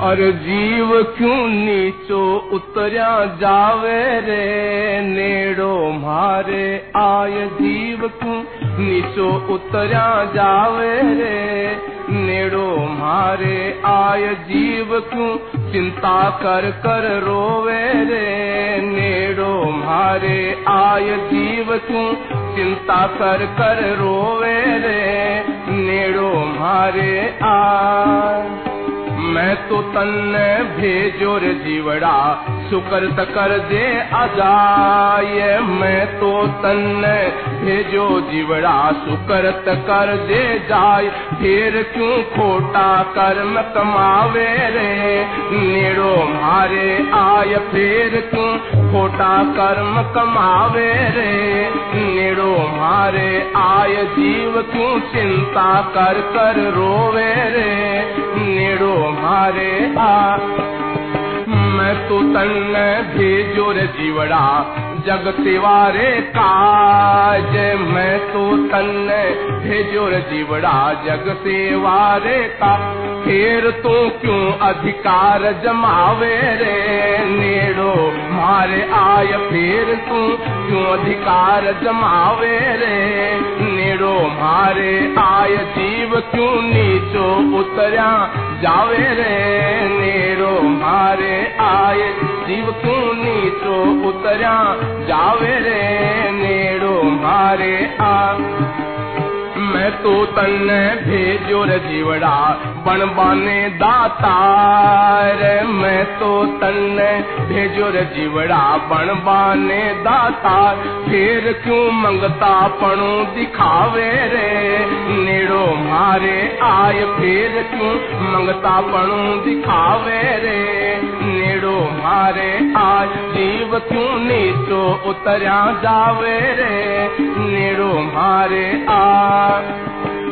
और जीव क्यों नीचो उतरिया जावे रे? नेड़ो मारे आय जीव क्यों नीचो उतरिया जावे रे? नेड़ो मारे आय जीव क्यों चिंता कर कर रोवे रे? नेड़ो मारे आय जीव क्यों चिंता कर कर रोवे रे? नेड़ो मारे आय मैं तो तन भेजो रे जीवड़ा। शुक्र कर दे अजाय मैं तो तन भेजो जीवड़ा। शुक्र कर दे जाय फिर क्यों खोटा कर्म कमावे रे? नेड़ो मारे आय फिर क्यों खोटा कर्म कमावे रे? नेड़ो मारे आय जीव क्यों चिंता कर कर रोवे रे? नेड़ो मारे आ मैं तो तन भेजो रे जीवड़ा जग सेवारे काज, मैं तो तन भेजो रे जीवड़ा। जग सेवारे का, फिर तू क्यों अधिकार जमावे रे? नेड़ो मारे आय, फिर तू क्यों अधिकार जमावे रे? नेड़ो मारे आय, जीव क्यों नीचो उतरिया जावे रे? नेड़ो मारे आय जीव नीचो उतरिया? जावे रे नेड़ो मारे आ मैं तो तन भेजो जीवड़ा बन बाने दातार मैं तो तन भेजो जीवड़ा बन बाने दातार फिर क्यों मंगता पणु दिखावे रे? नेड़ो मारे आय फिर क्यों मंगता पणु दिखावे रे? नेड़ो मारे आय जीव क्यों नीचो उतरिया जावे रे? नेड़ो मारे आ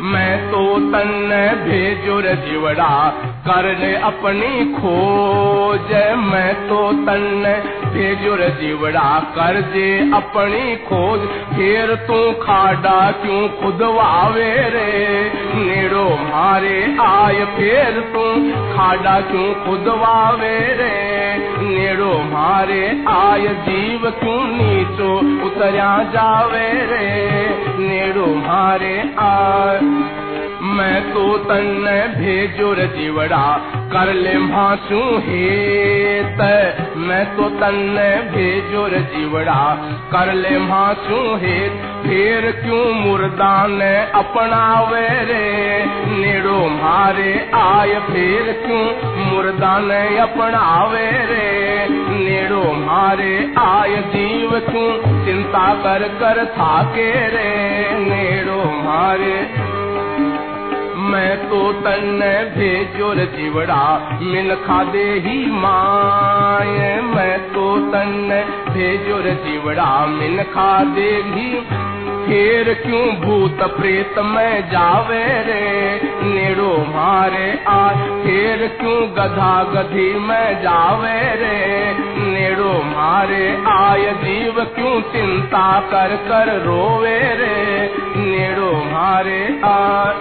मैं तो तन भेजो रे जीवड़ा कर अपनी खोज। मैं तो तन भेजो जीवड़ा कर जे अपनी खोज। फिर तू खाडा क्यों खुदवावे रे? नेड़ो मारे आय फिर तू खाडा क्यों खुदवावे रे? नेड़ो मारे आय जीव क्यों नीचो उतरिया जावे रे? नेड़ो मारे आय मैं तो तन भेजो रे जीवड़ा, कर ले भासू हेत। मैं तो तन भेजो जीवड़ा, कर ले भासू हेत। फिर क्यों मुर्दा ने अपनावे रे? नेड़ो मारे आय, फिर क्यों मुर्दा ने अपनावे रे? नेड़ो मारे आय, जीव क्यों चिंता कर कर थाके रे? नेड़ो मारे मैं तो तन भेजो रे जीवड़ा, मिल खादे ही माय मैं तो तन भेजो रे जीवड़ा, मिल खादे ही। फिर क्यों भूत प्रेत में जावे रे? नेड़ो मारे आ, फिर क्यों गधा गधी में जावे रे? नेड़ो मारे आय जीव क्यों चिंता कर कर रोवे रे? नेड़ो मारे आ।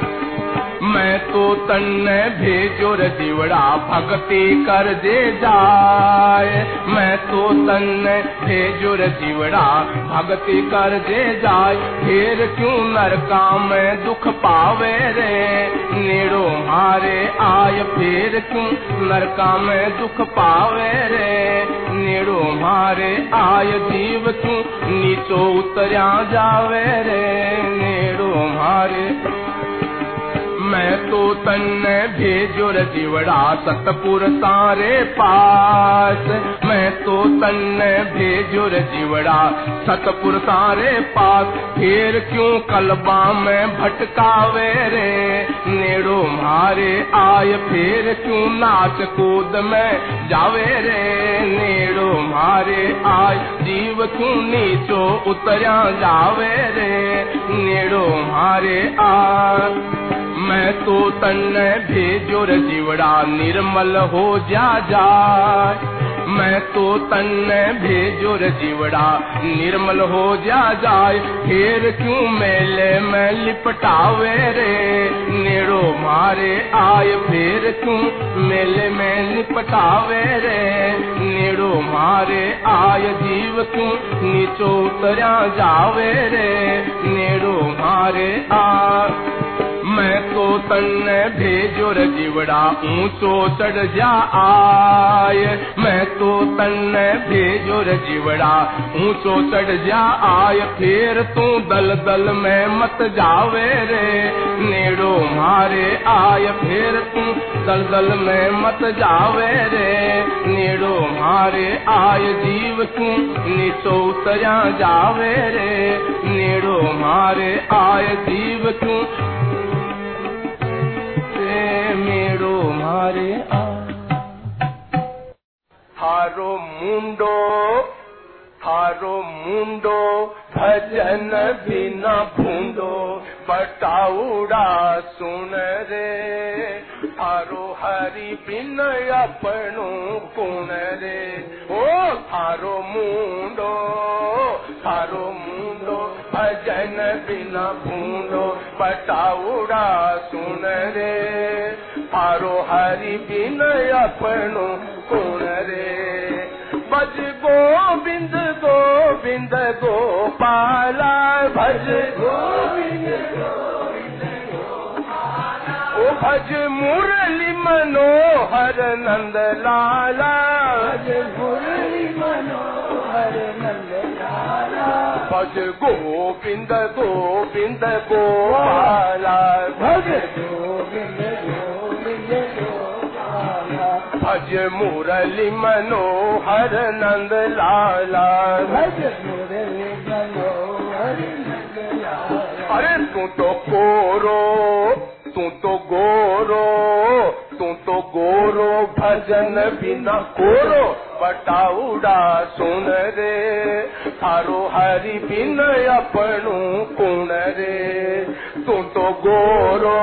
मैं तो तन भेजो रे जीवड़ा भक्ति कर दे जाए। मैं तो तन भेजो रे जीवड़ा भक्ति कर दे जाए। फिर क्यों नरका में दुख पावे रे? नेड़ो मारे आय फिर क्यों नरका में दुख पावे रे? नेड़ो मारे आय जीव क्यों नीचो उतरिया जावे रे? नेड़ो मारे मैं तो तन भेजो रे जीवड़ा सतपुर सारे पास। मैं तो तन भेजो रे जीवड़ा सतपुर सारे पास। फिर क्यों कलबा में भटकावे रे? नेड़ो मारे आय फिर क्यों नाच कूद में जावे रे? नेड़ो मारे आय जीव क्यों नीचो उतरिया जावे रे? नेड़ो मारे आ मैं तो तन भेजो जीवड़ा निर्मल हो जा जाए मैं तो तन भेजो जीवड़ा निर्मल हो जा जाए फिर क्यों मेले में लिपटावे रे? नेड़ो मारे आय फिर क्यों मेले में निपटावे रे? नेड़ो मारे आय जीव क्यों नीचो उतरिया जावे रे? नेड़ो मारे आ मैं तो तन भेजो रजीवड़ा ऊंचो चढ़ जा आय मैं तो तन भेजो रजीवड़ा ऊंचो चढ़ जा आय फिर तू दल दल में मत जावे रे, नेड़ो मारे आय फिर तू दल दल में मत जावे रे, नेड़ो मारे आय जीव तू नीचो उतरा जावे रे, नेड़ो मारे आय जीव तू मेड़ो मारे आ थारो मुंडो थारो मुंडो भजन बिना भूंडो बटाउड़ा सुन रे। थारो हरि बिन अपनो कुण रे। ओ थारो मुंडो थारो मुंडो भजन बिना भूंडो बटाउड़ा सुन रे। थारो हरि बिन अपनो कुण रे भज गोविंद गोविंद गोपाला भज गोविंद ओ भज मुरली मनोहर नंद लाला। भज मुरली मनोहर नंद लाला भज गोविंद गोविंद गोपाला भज गोविंद भज मुरली मनोहर नंद लाला। भज मुरली मनोहर नंद लाला। अरे तू तो कोरो तू तो गोरो तू तो गोरो भजन बिना कोरो बटाउडा सुन रे। थारो हरि बिन अपनू कुण रे। तू तो गोरो,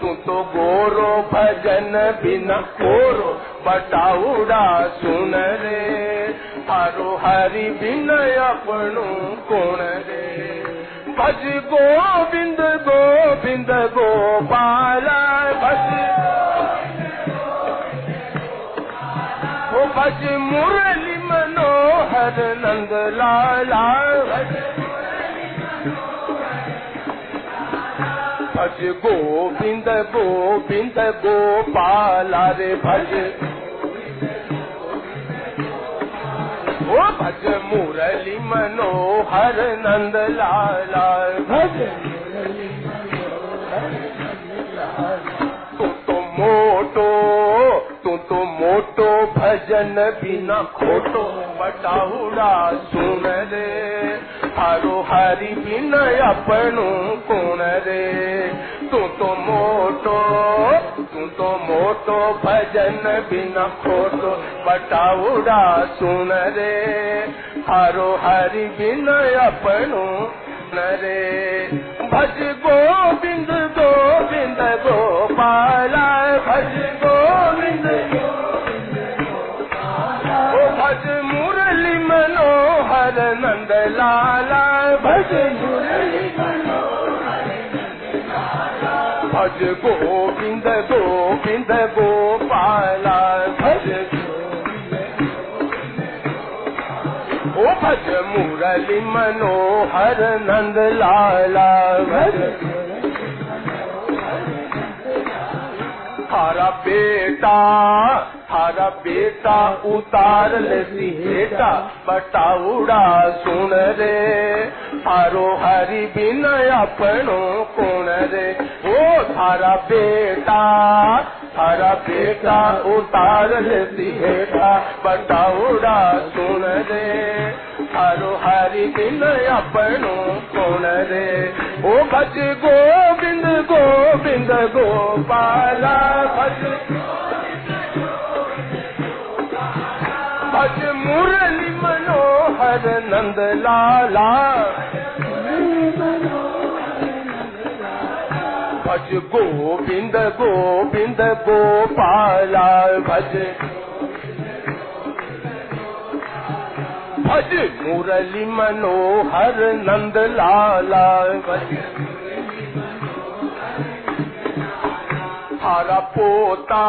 तू तो गोरो भजन बिना कोरो बटाउडा सुन रे। थारो हरि बिन अपनू कुण रे। भज गोविंद गोविंद गोपाल, भज भज मुरली मनोहर नंद लाला। भज भज गोविंद गोविंद गोपाल रे भज। ओ भज मुरली मनोहर नंद लाला। भज तू तो मोटो तू तो मोटो भजन बिना खोटो बटाउड़ा सुन रे। हारो हरि बिन अपनू कुण रे। तू तो मोटो, तू तो मोटो भजन बिना खोटो बटाउड़ा सुन रे। हारो हरि बिन अपनू रे। भज गोविंद गोविंद गोपाल, भज मनोहर नंद लाला गोविंद गोपाल भज ओ भज मुरली मनोहर नंद लाला भज थारा बेटा थारा बेटा उतार ले हेटा बटाउड़ा सुन रे। थारो हरि बिन अपनो कुण रे। ओ थारा बेटा उतार हरि रे भज भज मुरली मनोहर नंद लाला भज गोविंद गोविंद गोपाला भज। भज मुरली मनोहर नंद लाला भज थारा पोता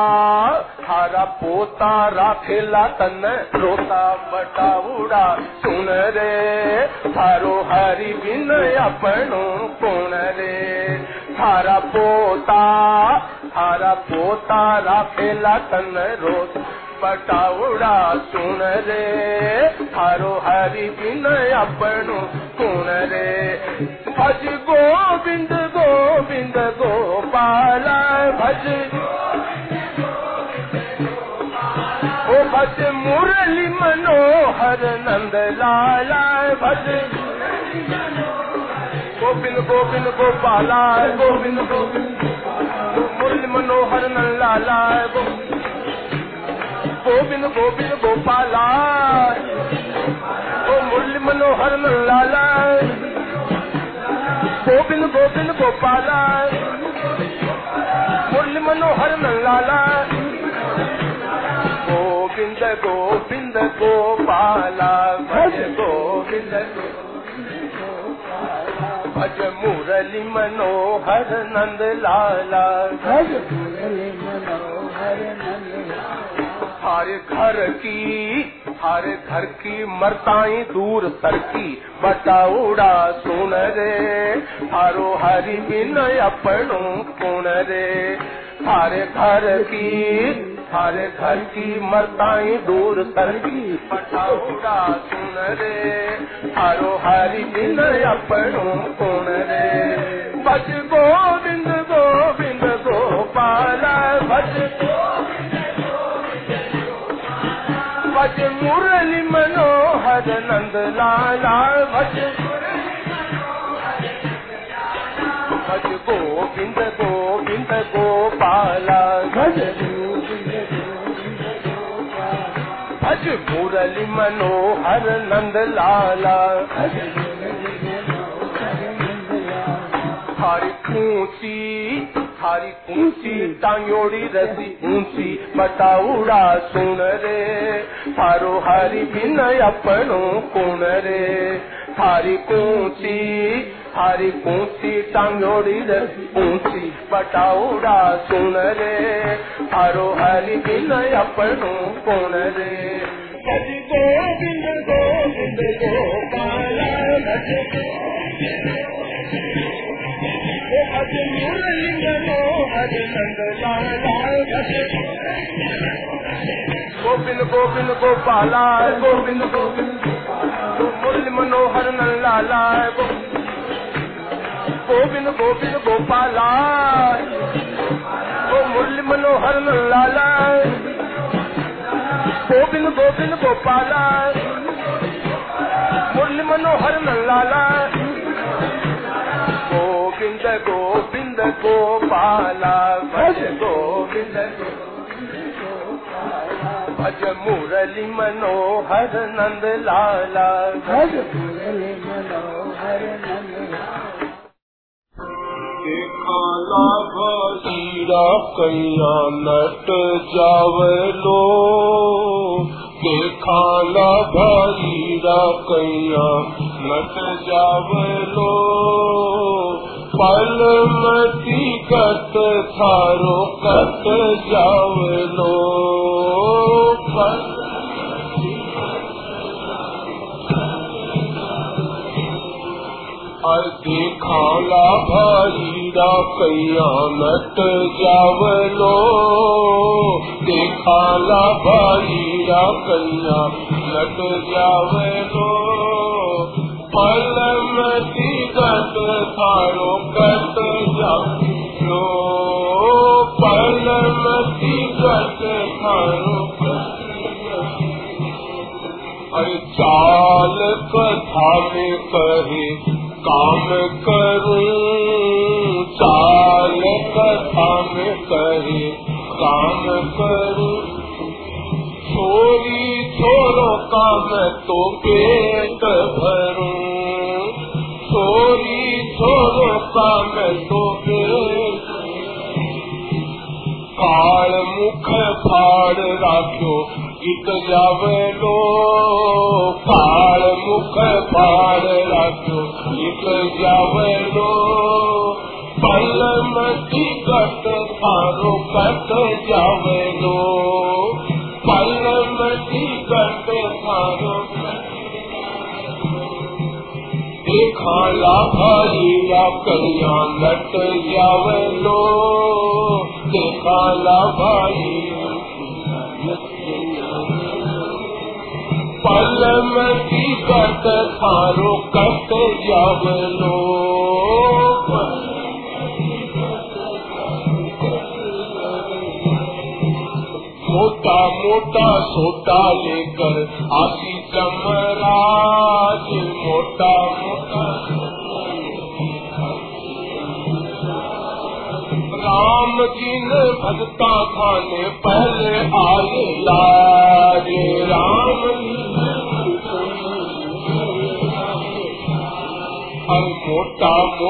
थारा पोता राखेला तन रोता बटाउड़ा सुन रे। थारो हरि बिन अपनो कोण रे। थारा पोता थारा पोता राखेला तन रोता बटाउड़ा सुन रे। थारो हरि बिन अपनो कोण रे। भज गोविंद गोविंद गोपाल भज ओ भज मुरली मनोहर नंद लाला भज गोविंद गोविंद गोपाला गोविंद गोविंद मुरली मनोहर नंद लाला गोविंद गोविंद गोपाला ओ मुरली मनोहर लाला गोविंद गोविंद गोपाला मुरली मनोहर नंद गोविंद गोविंद गोपाला भज गोविंद भज मुरली मनोहर नंद लाला भज मुरली मनोहर नंद हर घर की, हर घर की मरताई दूर सरकी बटाउड़ा सुन रे हारो हरि बिन अपनो कुण रे। हर घर की हर घर की मरताई दूर सरकी बटाउड़ा सुन रे हारो हरि बिन अपनो कुण रे। गोविंद गोविंद मनोहर नंद लाला हर खूसी थारी ऊँची, टांगोड़ी रसी ऊँची बटाउड़ा सुन रे। थारो हरि बिन अपनो कुण रे। थारी ऊँची थारी ऊँची टांगोड़ी रसी ऊँची बटाउड़ा सुन रे। थारो हरि बिन अपनो कुण रे। भज गोविंद गोविंद गोपाल भज भज मुरली गोविंद गोविंद गोपाला गोविंद गोविंद मुरली मनोहर नंद गोविंद गोविंद गोपाला ओ मुरली मनोहर नंद लाला गोविंद गोविंद गोपाला मुरली मनोहर नंद गोपाला भज गोविंद भज मुरली मनोहर नंद लाल जावलो देखाला भीरा कैया नट जावलो पलमती कत थारो कत जावलो पल देखा भीरा कैया नट जावलो। देखा भीरा कैया नट जावलो। पलमती गत थारो कत जावलो। पलमती गत थारो अरे चाल कथा में कहे काम करूँ चाल कथा में कहे, काम करूँ। छोरी छोरो का मैं तो पेट भरूं। छोरी छोरो का मैं तो पेट। काल मुख फाड़ राख्यो गीत जावलो काल मुख फाड़ राख्यो गीत जावलो पलमती कट थारो कट जावलो पल मटी कट थारो देखा लाभाई या कन्या लट जावलो देखा लाभाई पल मटी कट थारो कट जावलो मोटा मोटा सोटा लेकर आसी चमराज मोटा मोटा राम जी ने भगता खाने पहले आए लाज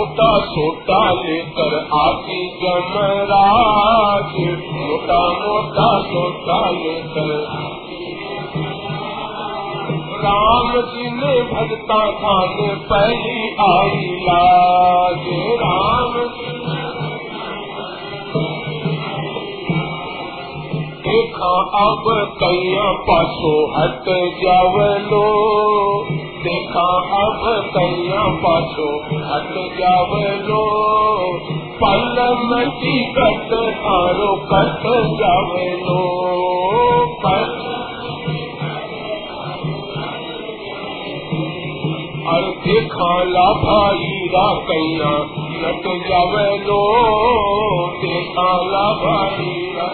मोटा मोटा लेकर आती जमराज। मोटा मोटा सोटा लेकर राम जी ने भगता खाने पहली आई लाज। राम देखा, अब कैया पासो हट जावलो। अब कैया पासो हट जावलो पल मटी कट, थारो कट जावलो पल और देखा ला भाई रा कैया नट जावलो देखा भाई रा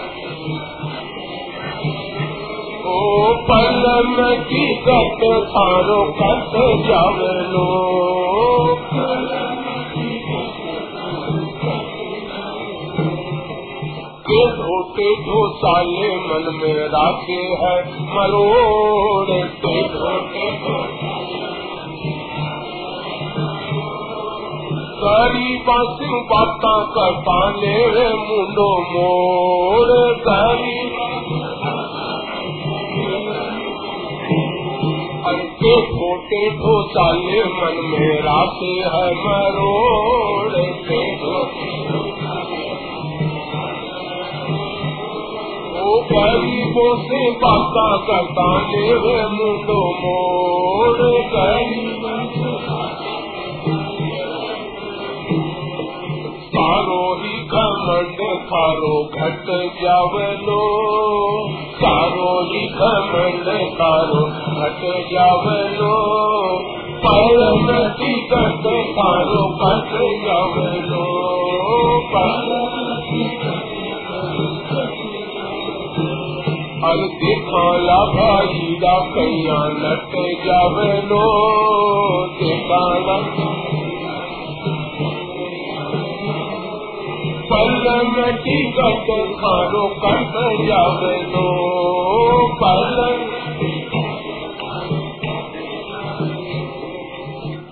ओ पलम की कट थारो कट जावलो के धोते धो साले मन में राखे है मरोड़ के। धोते धो गरीबा सिंह बाता करता ले मुंडो मोड़। गरीब छोटे ठो मन में रासे है मरोड़ के गरीबों से बाता करता ले मुंडो मोड़ गरीब सारो ही घमंड खारो घट जावलो सारो ही घमंड खारो घट जावलो परम की कट खारो कट जावलो अल दिखाला भाई दा कैया नट जावलो दिखाला पलम की कट खारो कट जावलो पलम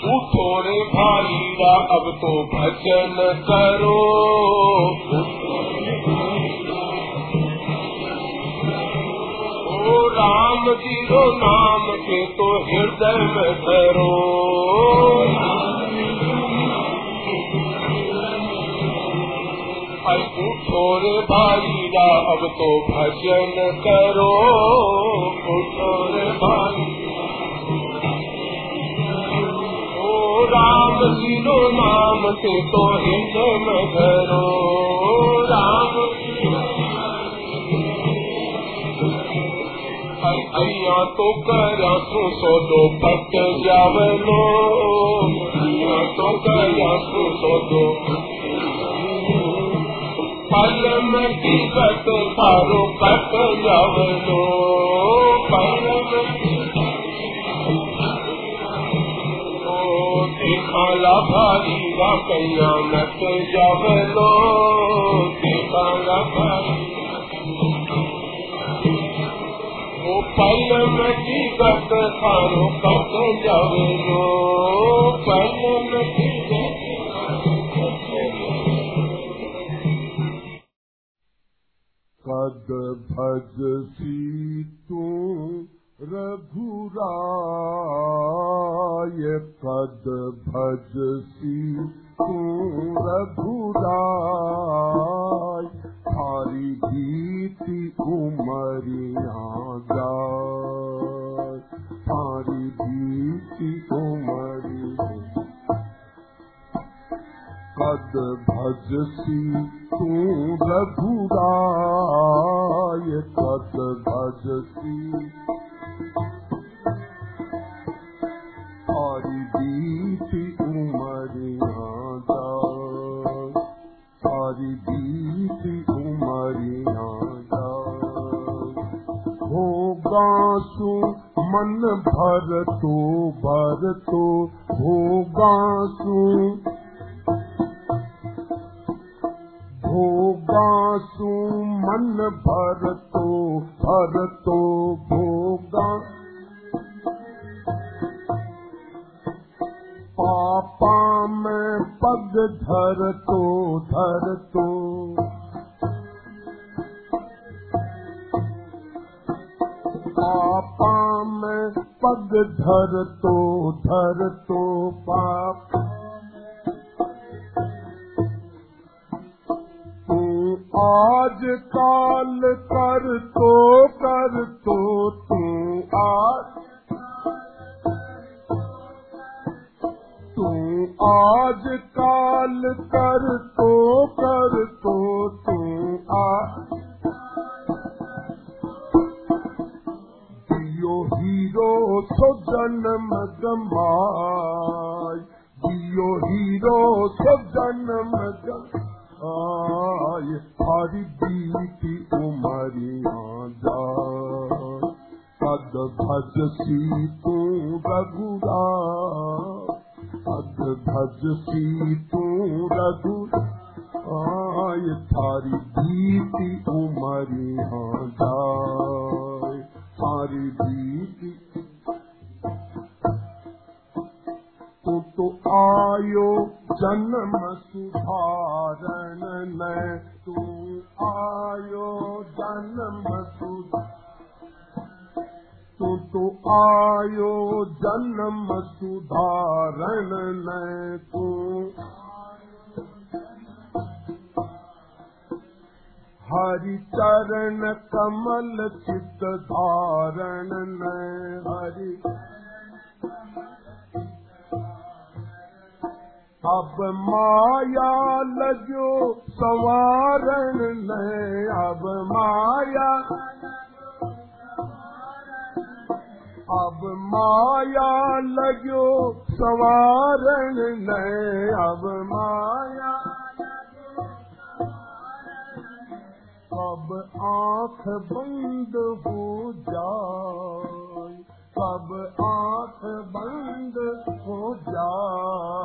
तू थोड़े भाई रा अब तो भजन करो। ओ राम जी रो नाम के तो हृदय में धरो। छोरे भाई रा अब तो भजन करो। छोरे भाई ओ राम सिरो नाम से तो हृदय में धरो। राम अया तो करा सु सो दो पट जावलो अया तो करा सु सो दो पलम की कट थारो कट जावलो पलम ओ देखा भाई रा कैया नट जावलो देखा भाई ओ पलम की कट थारो कट जावलो पलम की कद भजसी तू रघुराय। कद भजसी तू रघुराय बीती उमरिया जाय थारी बीती उमरिया कद भजसी, तू रघुराय कद भजसी। थारी बीती उमरिया जाय थारी बीती उमरिया जाय होगा मन भर तो भर तो होगा सु भोगा मन भर तो भर तो भोगा। पापा में पग धर तो धर तो। पापा में पग धर तो धर तो पाप। आज काल कर तो कर तो तू आज तू आज काल कर तो कर तो तू आज। जियो हीरो सो जन्म गमाय जियो हीरो सो जन्म गमाय हरी बीती उमरिया जाय पद भजसी तू रघुरा पद भजसी तू रघु आय थारी बीती उमरिया जाय थारी बीती तू आयो जन्म सुधारण न तू आयो जन्म सुधारण। तू तो आयो जन्म सुधारण न तू हरि चरण कमल चित धारण न हरि अब माया लगो सवारण न अब माया अब माया लगो सवारण न अब माया कब आंख बंद हो जाए कब आंख बंद हो जाए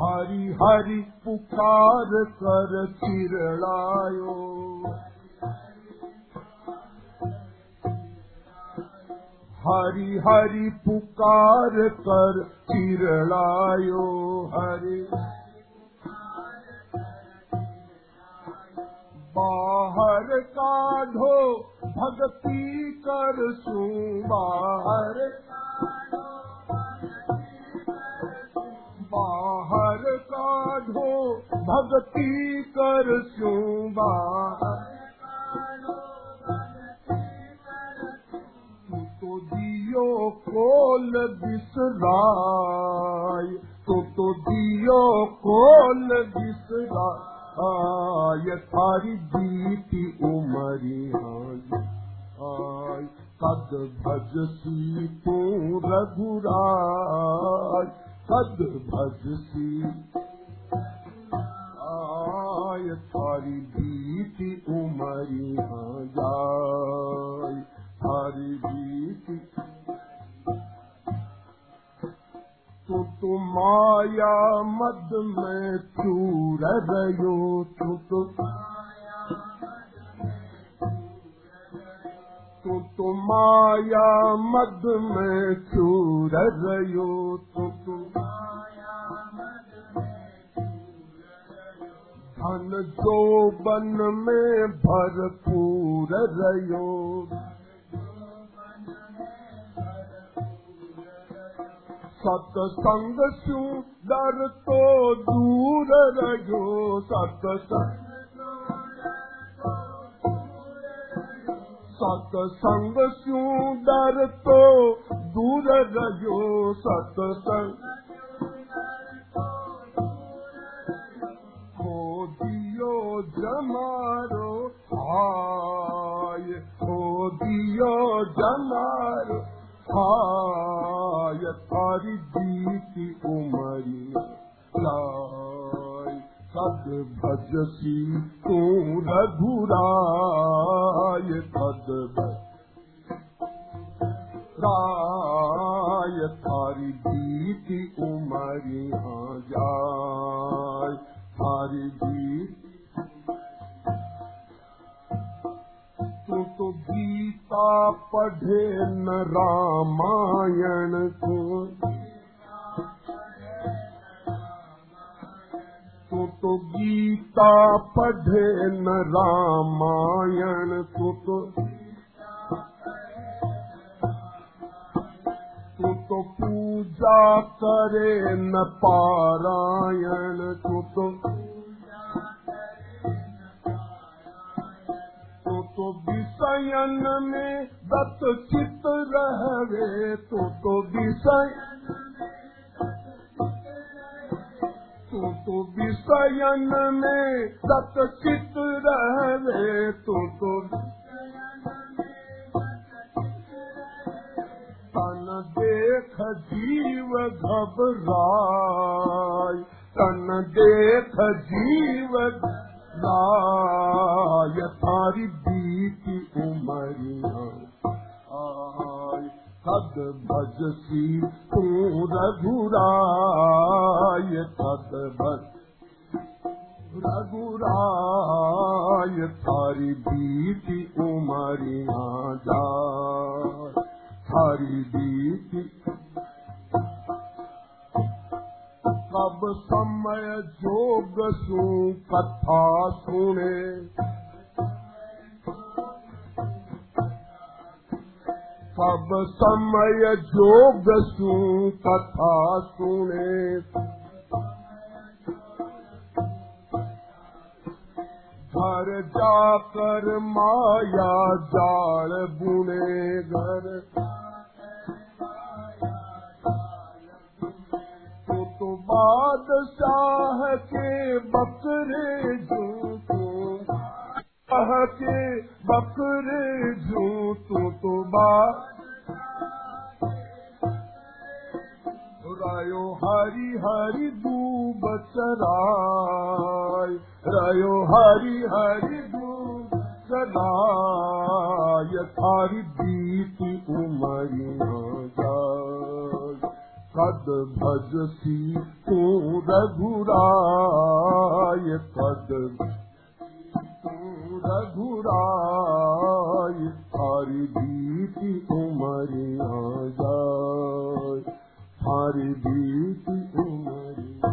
हरि हरि पुकार कर चिरड़ायो हरि हरि पुकार कर चिरड़ायो हरि बाहर का काढ़ो भक्ति कर सू बाहर भक्ति कर सू बाहर तू दियो कोल बिसराय तू तो दियो कोल बिसराय थारी बीती उमरिया आय कद भजसी तू रघुराय कद भजसी आय थारी बीती उमरिया जाय। थारी बीती तो तुम माया मद में चूर रहियो तू तो तू माया मद में चूर रहियो। तू बन में भरपूर रहियो। सत्संग रहियो? सत्संग सत्संग स्यू डर तो दूर रहियो सत्संग। खो दियो जमारो हाय खो दियो जमारो हाय थारी बीती उमरी लाय सद भजसी तू रघुराय सद राय थारी बीती उमरी हाँ जाय। थारी बीती तू तो गीता पढ़े न रामायण को तू तो गीता पढ़े न रामायण तू तो पूजा करे न पारायण तू तो विषयन में दत्त तो विषय तू तो विषयन में दत्त चित रहवे तू तो तन देख जीव घबराय तन देख जीव राय थारी बीती उमरिया भजसी तू रघुराय सद भज रघुराय थारी बीती उमरिया जा थारी बीती कब समय जोग सु कथा सुने। कब समय जोग सु कथा सुने। घर जाकर माया जाल बुने घर। तो बादशाह के बकरे शाह बकरे झूठो तो रायो हरि हरि चराय रायो हरि हरि दूब चराय थारी बीती उमरिया कद भजसी तू रघुराय कद रघुराय थारी बीती उमरिया जाय थारी बीती उमरिया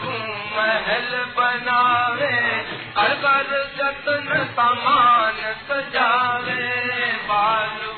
तूं महल बना हर घर जतन सामान सजावे बालू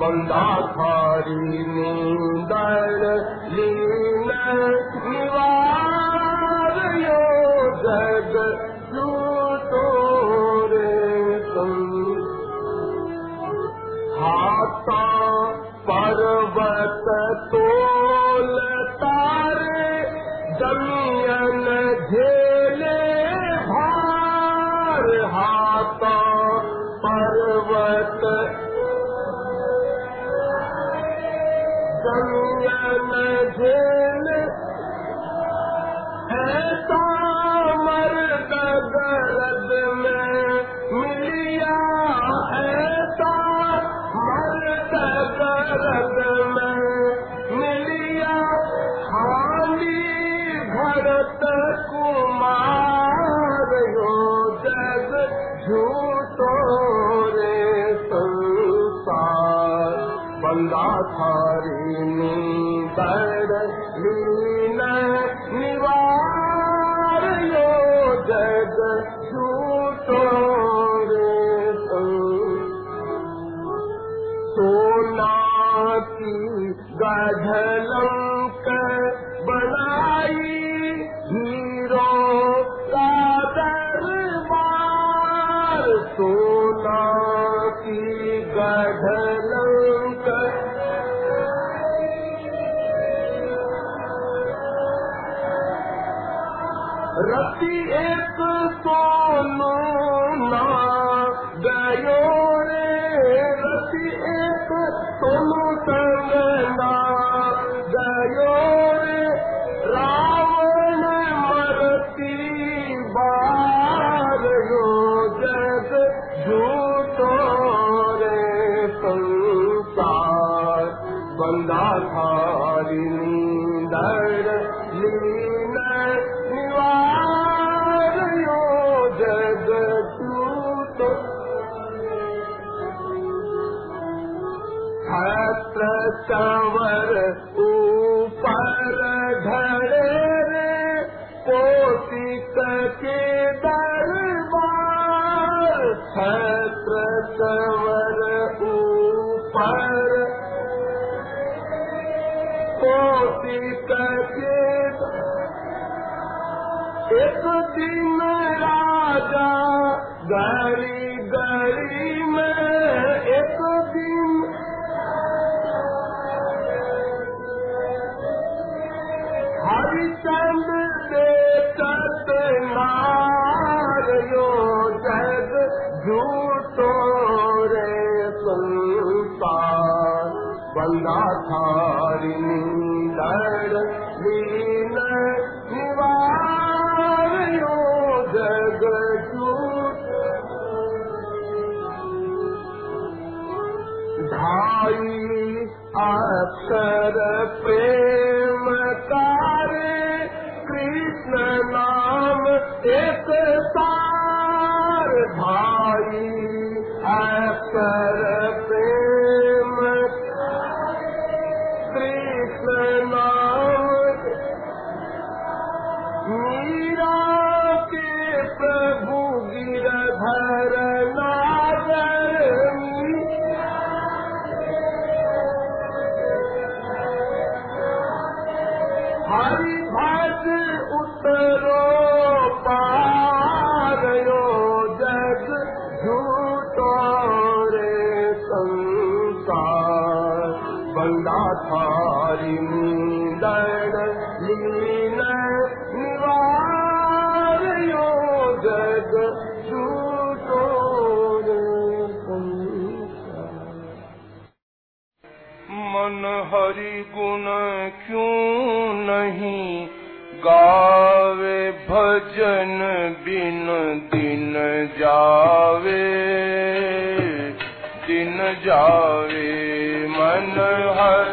बंदा थारी नींदर लीन गुण क्यों नहीं? गावे भजन बिन दिन जावे दिन जावे मन हरि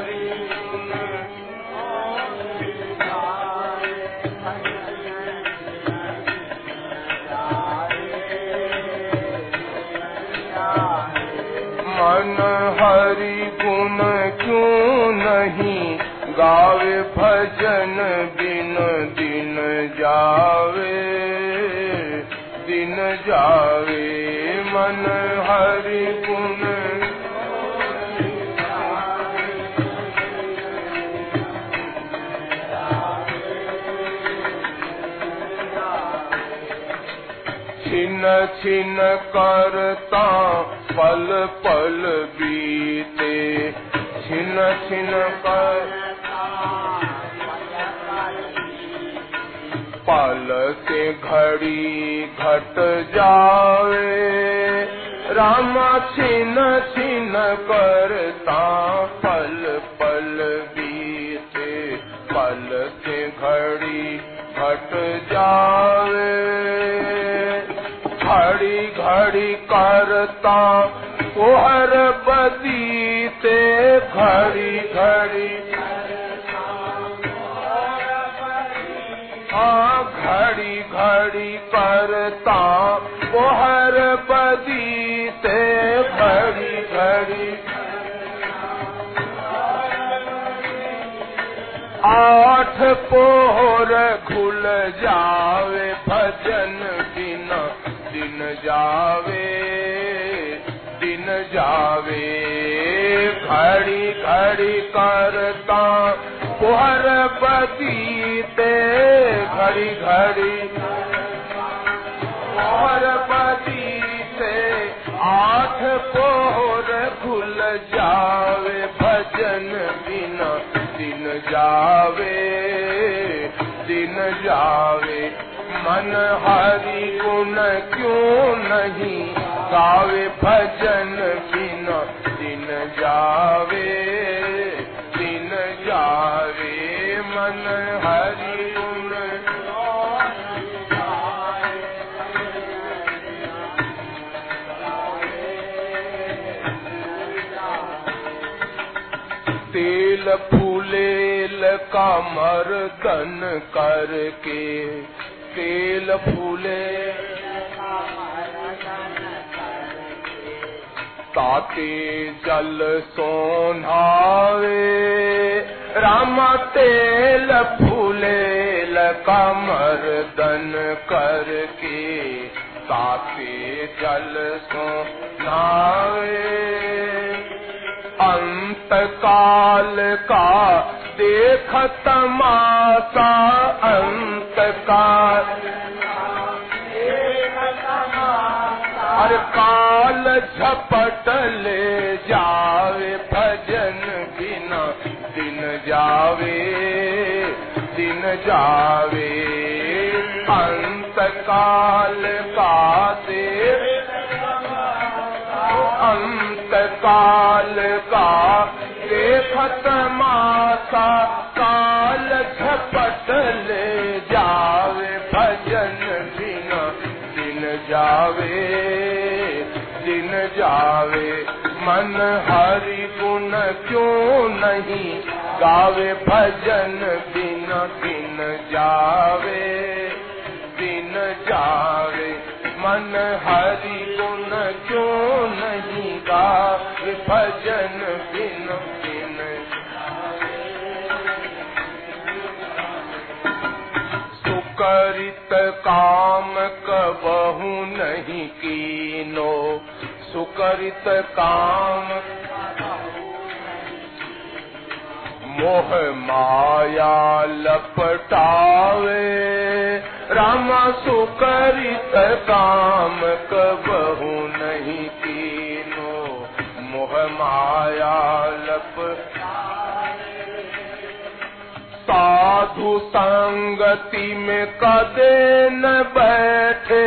गावे भजन बिन दिन जावे दिन जावे मन हरि गुण छिन छिन करता पल पल बीते, छिन छिन कर पल से घड़ी घट जावे। राम छिन छिन करता, पल पल बीते, पल से घड़ी घट जावे। घड़ी घड़ी करता कोहर बदीते घड़ी घड़ी घड़ी घड़ी करता कोहर बदीते घड़ी घड़ी। आठ पोहर खुल जावे, भजन दिन दिन जावे दिन जावे। घड़ी घड़ी करता पोहर बदीते घड़ी घड़ी। पोहर बदीते आठ पोहर खुल जावे, भजन बिना दिन जावे दिन जावे। मन हरि गुण क्यों नहीं गावे, भजन बिना दिन जावे। जावे मन हरि गुण। तेल फूलेल का मर्दन करके तेल फूले ताते जल सोनावे राम तेल फूलेल का मर्दन करके ताते जल सोनावे अंत काल का देख तमाशा अंत काल हर काल झपट ले जावे भजन बिना, दिन जावे दिन जावे। अंत काल का देख अंत काल का देखत मासा काल झपट ले जावे, भजन बिना, दिन जावे। जावे मन हरि गुण क्यों नहीं? गावे भजन बिना दिन जावे। दिन जावे। मन हरि गुण क्यों नहीं? गावे भजन बिन बिन सुकरित काम कबहू नहीं कीनो। सुकरित काम। मोह माया लपटावे राम सुकरित काम कबहू नहीं तीनो। मोह माया लप साधु संगति में कदे न बैठे।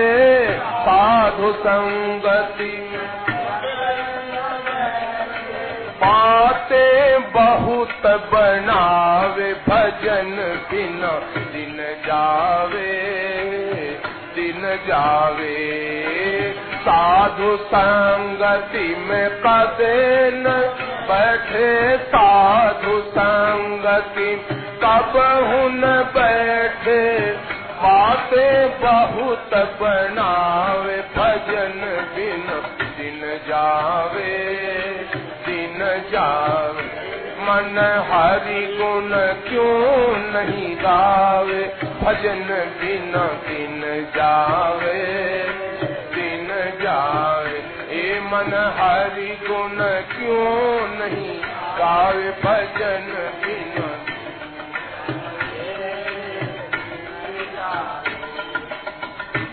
साधु संगति में बातें बहुत बनावे, भजन बिना दिन जावे दिन जावे। साधु संगति में कदे न बैठे साधु संगति कब हुन बैठे, बातें बहुत बनावे, भजन बिन दिन जावे दिन जावे। मन हरि गुण क्यों नहीं गावे, भजन बिन दिन जावे। दिन ए मन हरि गुण क्यों नहीं? गावे भजन बिन।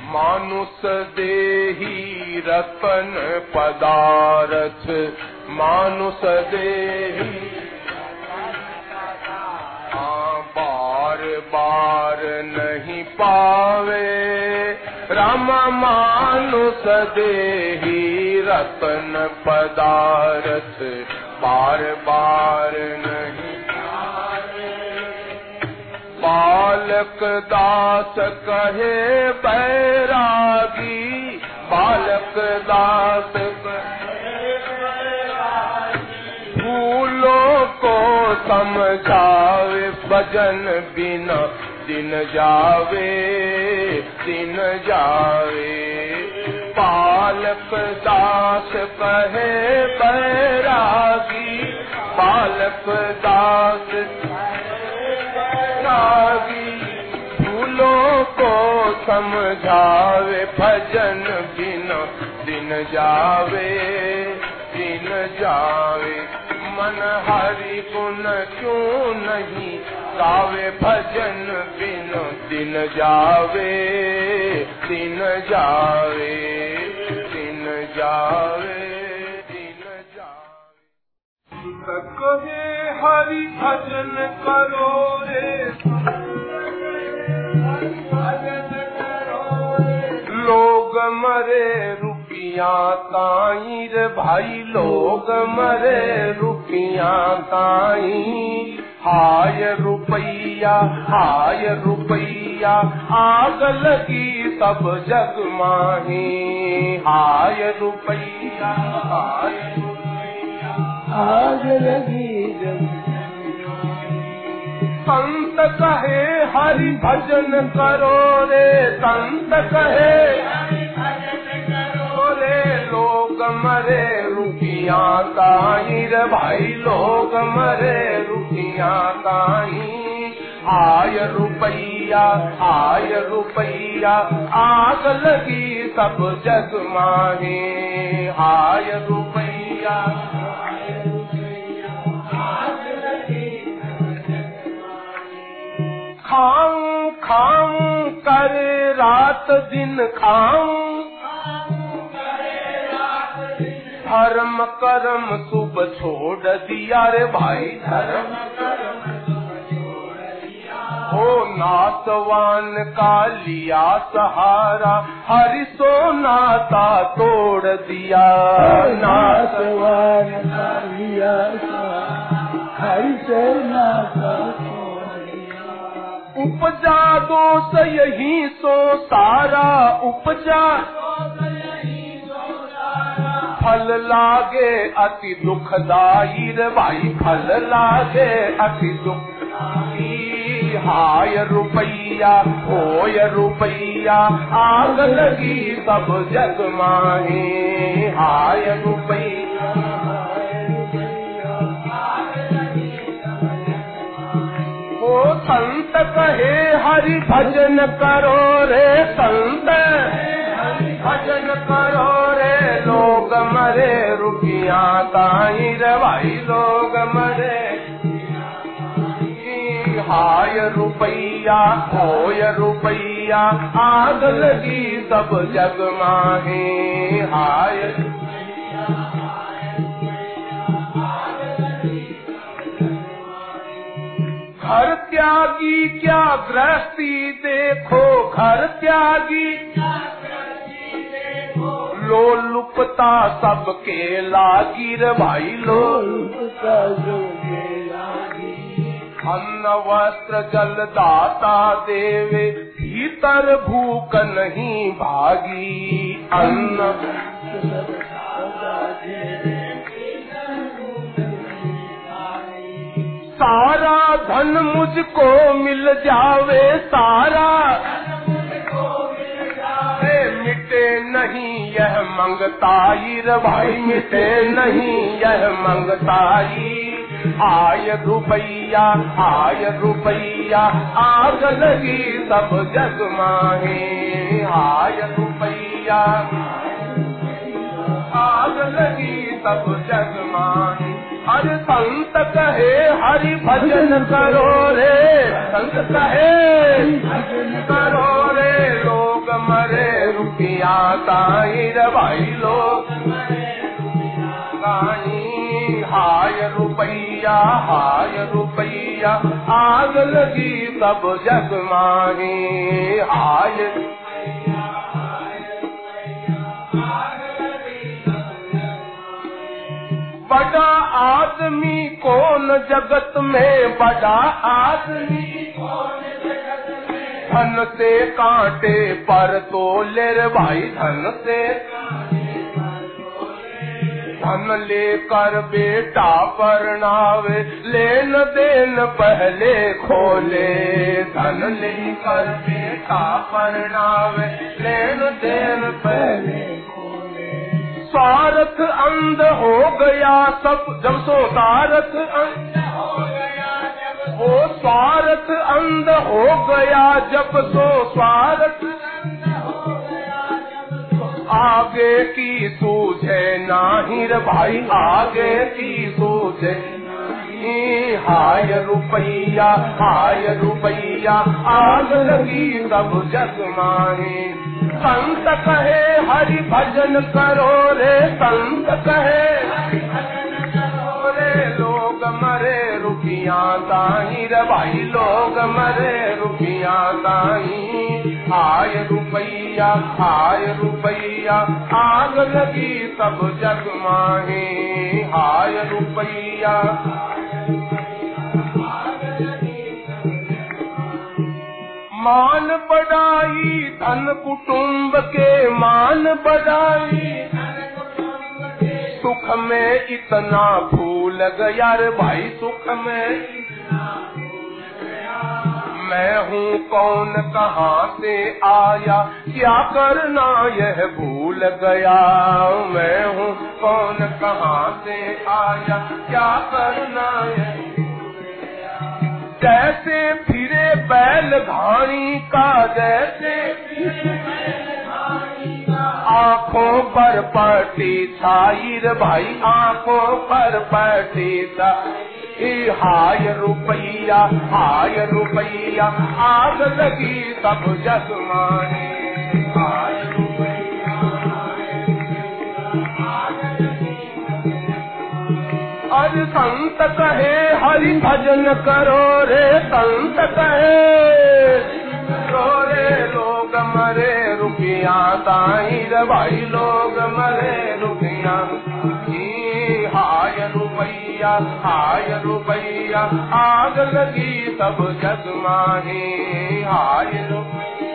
मानुष देही रतन पदारथ। मानुष देही। हाँ बार बार नहीं पावे। राम मानुष देही रतन पदारथ, बार बार नहीं बालक दास कहे बैरागी, बालक दास फूलों को समझावे भजन बिना दिन जावे दिन जावे। बालक दास कहे बैरागी, बालक दास रागी फूलों को समझावे, भजन बिना दिन जावे दिन जावे। मन हरि गुण क्यों नहीं गावे, भजन बिना दिन जावे दिन जावे दिन जावे दिन जावे। कहे हरि भजन करो रे, लोग मरे रुपिया ताई रे भाई, लोग मरे रुपिया ताई। हाय रुपैया हाय रुपैया, आग लगी सब जग माही। हाय रुपैया रुपैया, आग लगी संत कहे हरि भजन करो रे, संत कहे लोग मरे रुकिया काई रे भाई लोग मरे रुकिया काई आय रुपैया आय रुपैया आग लगी सब जग माहे आय रुपैया खाऊं खाऊं, कर रात दिन खाऊं। धर्म कर्म शुभ छोड़ दिया रे भाई धर्म हो नासवान का लिया सहारा हरि सो नाता तोड़ दिया। नास नासवान का लिया हरि से नाता उपजा दोष यही सो सारा उपजा फल लागे, अति दुखदाई रे भाई फल लागे, अति दुखदाई हाय रुपैया, होय रुपैया, आग लगी सब जग माहे। हाय रुपैया, ओ संत कहे हरि भजन करो रे संत। भजन करो रे लोग मरे, रुकिया ताई रे भाई लोग मरे। हाय रुपैया, होय रुपैया, आग लगी सब जग माहे। हाय। घर त्यागी, क्या गृहस्थी देखो? घर त्यागी लो लुपता सबके लागी रे भाई लो। अन्न वस्त्र जल दाता देवे, भीतर भूख नहीं भागी। अन्न सारा धन मुझको मिल जावे, सारा मिटे नहीं, यह मंगताई रे भाई मिटे नहीं, यह मंगताई। आय रुपैया आय रुपैया, आग लगी सब जग माहे आय रुपैया, आग लगी सब जग माहे हरि संत कहे, हरि भजन करो रे। संत कहे करो रे लोग मरे रुपया ताई रे भाई लोग हाय रुपैया हाय रुपैया, आग लगी सब जग माही। हाय बड़ा आदमी कौन जगत में, बड़ा आदमी धन से कांटे पर तो ले रे भाई धन से। धन लेकर बेटा परनावे लेन देन पहले खोले। धन लेकर बेटा परनावे लेन देन पहले स्वार्थ अंध हो गया सब, जब सो सारथ अंध हो गया। वो स्वार्थ अंध हो गया जब सो स्वार्थ आगे की सूझे नाहिर भाई, आगे की सूझे हाय रुपैया हाय रुपैया, आग लगी सब जग माहे संत कहे हरि भजन करो रे, संत कहे हरि भजन लोग, मरे रुपया ताई रे भाई लोग, मरे रुपया ताई हाय रुपया हाय रुपया, आग लगी सब जग माहे। हाय रुपया मान बढ़ाई धन कुटुंब के मान बढ़ाई सुख में इतना भूल गया रे भाई सुख में। मैं हूँ कौन, कहाँ से आया, क्या करना यह भूल गया। मैं हूँ कौन, कहाँ से आया, क्या करना यह जैसे फिरे बैल घाणी का, जैसे आँखों पर पटी छाई भाई, आँखों पर पटी हाय रुपया हाय रुपया, आग लगी सब जसमाने। हाय अरे संत कहे, हरि भजन करो रे संत कहे। रो लोग मरे, रुपया ताई भाई लोग मरे, रुपया। हाय रुपया हाय रुपया, आग लगी सब जग माही हाय रुपया।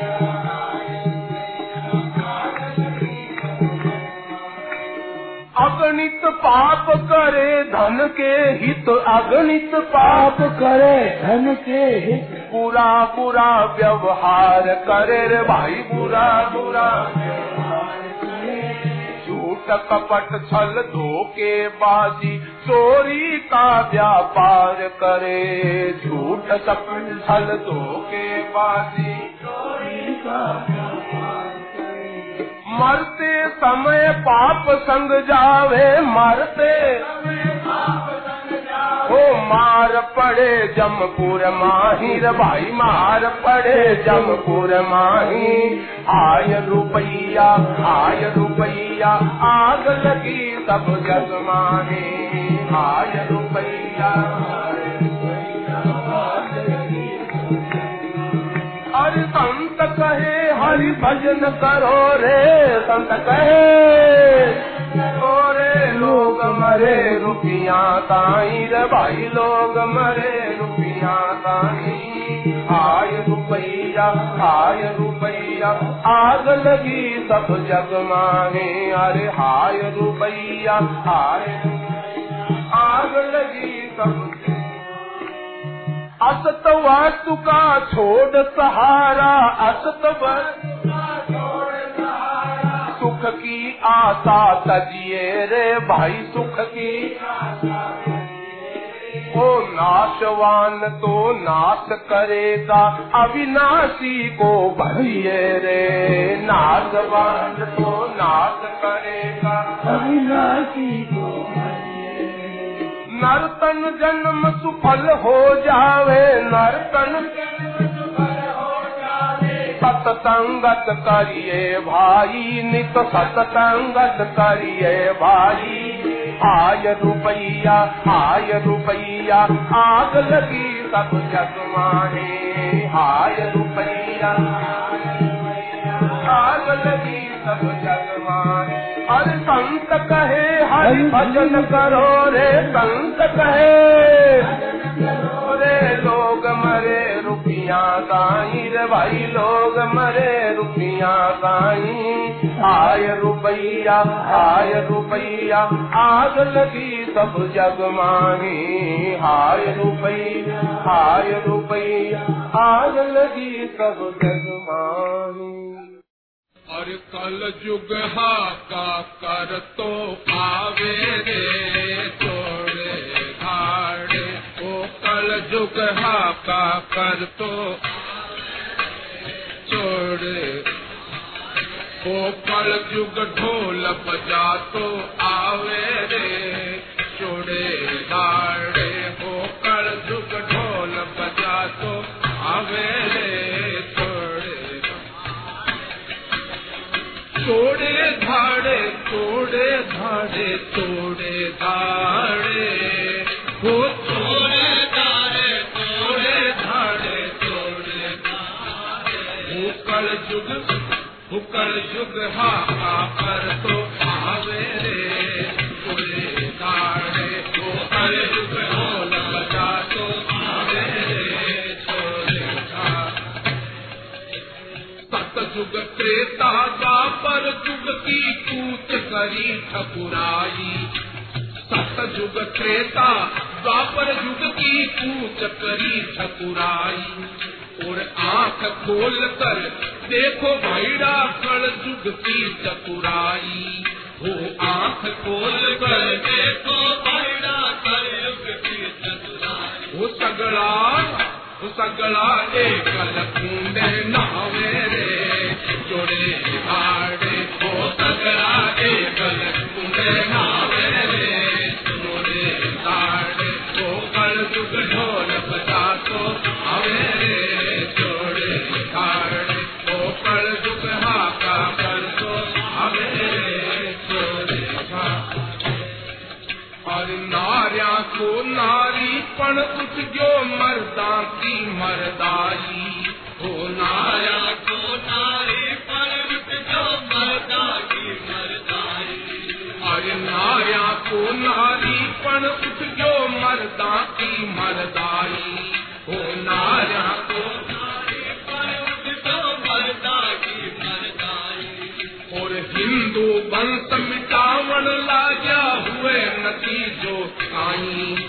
अगणित पाप करे, धन के हित अगणित पाप करे, धन के हित बुरा बुरा व्यवहार करे रे भाई बुरा बुरा झूठ कपट छल धोखे बाजी, चोरी का व्यापार करे झूठ कपट छल धोखे बाजी, चोरी का व्यापार। मरते समय पाप संग जावे, मरते ओ मार पड़े जमपुर माहिर, भाई मार पड़े जमपुर माही आय रुपया आय रुपया, आग लगी सब जग माहे। आय रुपया हरि संत कहे हरि भजन करो रे संत लोग मरे रुपया मरे रुपया ताई। आय रुपया आय रुपया आग लगी सब जग माने। अरे हाय रुपया हाय आग सब जग असत वस्तु का छोड़ सहारा असत वस्तु सुख की आशा तजिए रे भाई, सुख की ओ नाशवान तो नाश करेगा, अविनाशी को भरिए रे। नाशवान तो नाश करेगा, अविनाशी को नर्तन जन्म सुफल हो जावे, नर्तन सतसंगत करिए भाई, नित सतसंगत करिए भाई। आय रुपया आय रुपया, आग लगी सब जग माने। आय रुपया आग लगी सब माने संत कहे हरि भजन करो रे संत कहे। रे लोग मरे रुपया गाई रे भाई लोग मरे रुपया गाई। आय रुपया आय रुपया आग लगी सब जग माही हाय रुपया हाय रुपया आग लगी सब जग माही और कल युग हा का कर तो आवे रे तोड़े घाड़े ओ कल युग हा का कर तो छोड़े ओ कल युग ढोल बजा तो आवे रे छोड़े घाड़े तोड़े धाड़े तोड़े धाड़े तोड़े धाड़े। वो तोड़े धाड़े तोड़े धाड़े तोड़े धाड़े। कल युग कल युग हा पर तो आवे। त्रेता द्वापर युग की कूच करी ठकुराई सतयुग त्रेता द्वापर युग की कूच करी ठकुराई और आँख खोल कर देखो भैरा कल युग की चतुराई। हो आँख खोल कर देखो भैरा कल युग की चतुराई। वो सगड़ा सगड़ा एक कुंडे नावे रे। जोड़े हाड़े वो सगड़ा एक कुंडे नावे रे। जोड़े हाड़े वो कल युग ढोल बजा तो आवे रे। जोड़े हाड़े वो कल युग हाका कर तो आवे रे। जोड़े हाड़े और नारिया को नारी पण उठ गयो मर्दा की मर्दाई। हो नारिया को नारी उठ गयो मर्दा की मर्दाई। और नारिया को नारी पण उठ गयो मर्दा की मर्दाई। हो नारिया को नारी उठ गयो मर्दा की मर्दाई। और हिंदू वंश मिटावण लाजा हुए नतीजो आई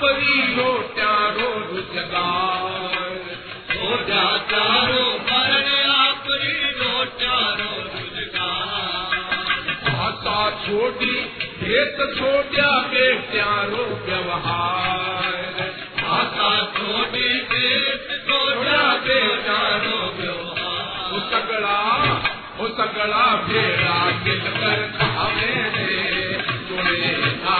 आपरी लोट्यारो रुजगार छोट्या चारों परण आपरी लोट्यारो रुजगार भाषा छोटी भेद छोट्या बेट्यारो व्यवहार। भाषा छोटी भेद छोट्या बेट्यारो व्यवहार। वो सगड़ा वो सगड़ा भेड़ा रे भेड़ा मिलकर खावे रे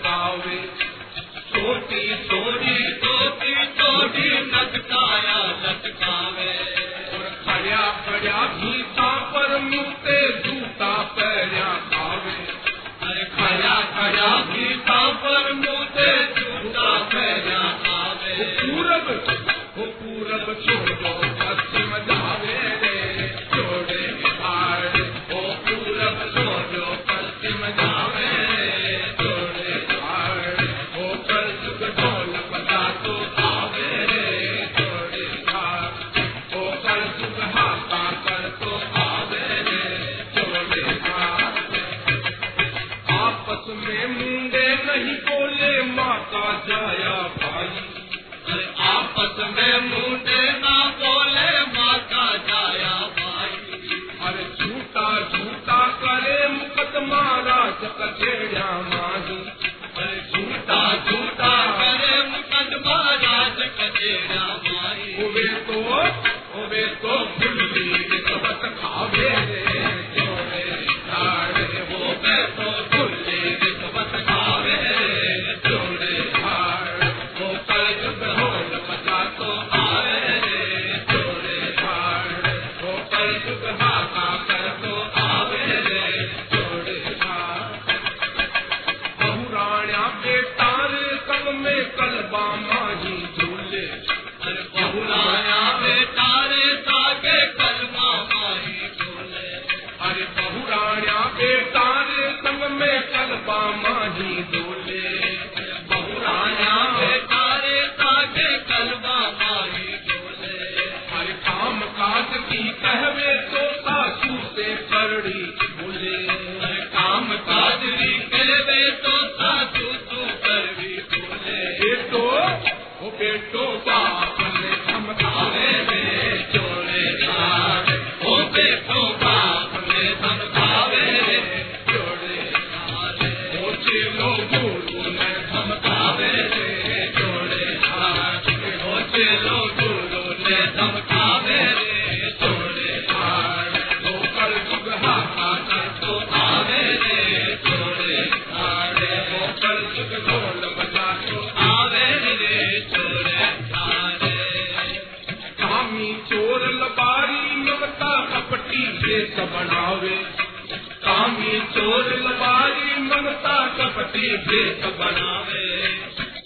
लटकावे छोटी छोटी धोती छोटी नटकाया लटकावे। और खड़िया खड़िया भीता पर मुते जूता पैरिया खावे। अरे खड़िया खड़िया भीता पर मुते जूता पैरिया खावे। पूरब पूरब छोड़ो।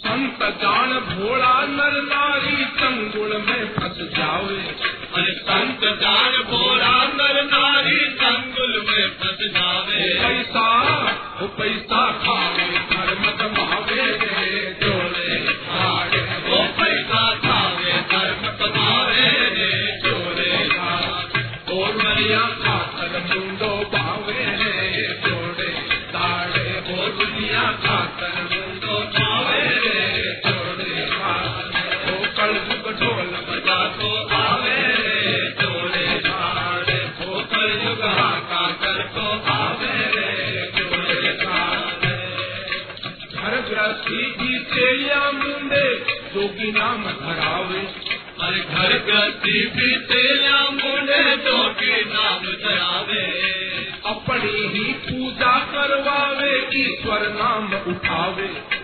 संत गण भोला नर नारी संग करवावे ईश्वर नाम उठावे।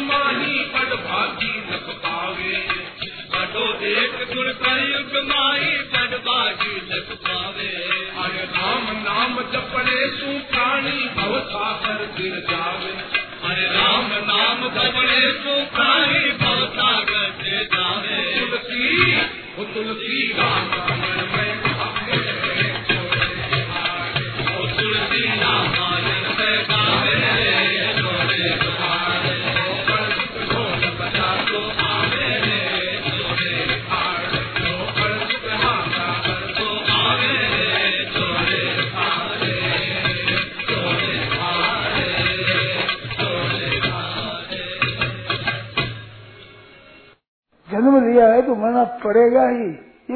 माही बड़ भागी न पावे। बड़ो देख गुण कई कमाई बड़ भागी न पावे। अरे राम नाम जपने सु प्राणी, भव सागर गिर जावे।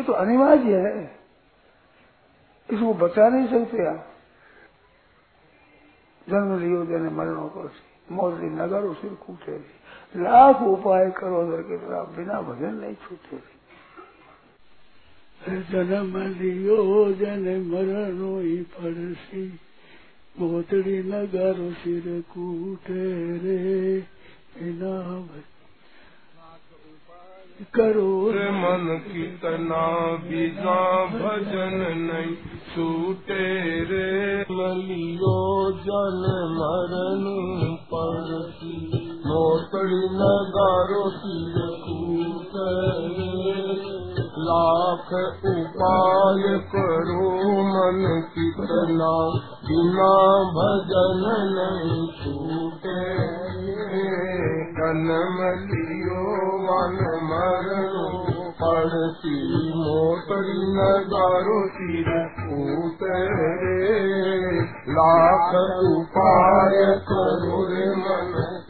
ये तो अनिवार्य है। इसको बचा नहीं सकते आप। जन्म लियो देने मरणों को मौत नगर उसे कूटे लाख उपाय करो के तरह बिना भजन नहीं छूटे जन्म लियो जने मरणो ही पड़सी मोतड़ी नगर सिर कूटे रे बिना भजन करो। मन कितना बिना भजन नहीं छूटे रे। ललियो जल मरण पड़ती नोटड़ी नगारो की कूट रे लाख उपाय करो मन कितना बिना भजन नहीं छूटे कन्म लियो मन मरो नूते जनमो वन मरणते लाख उपाय करो मन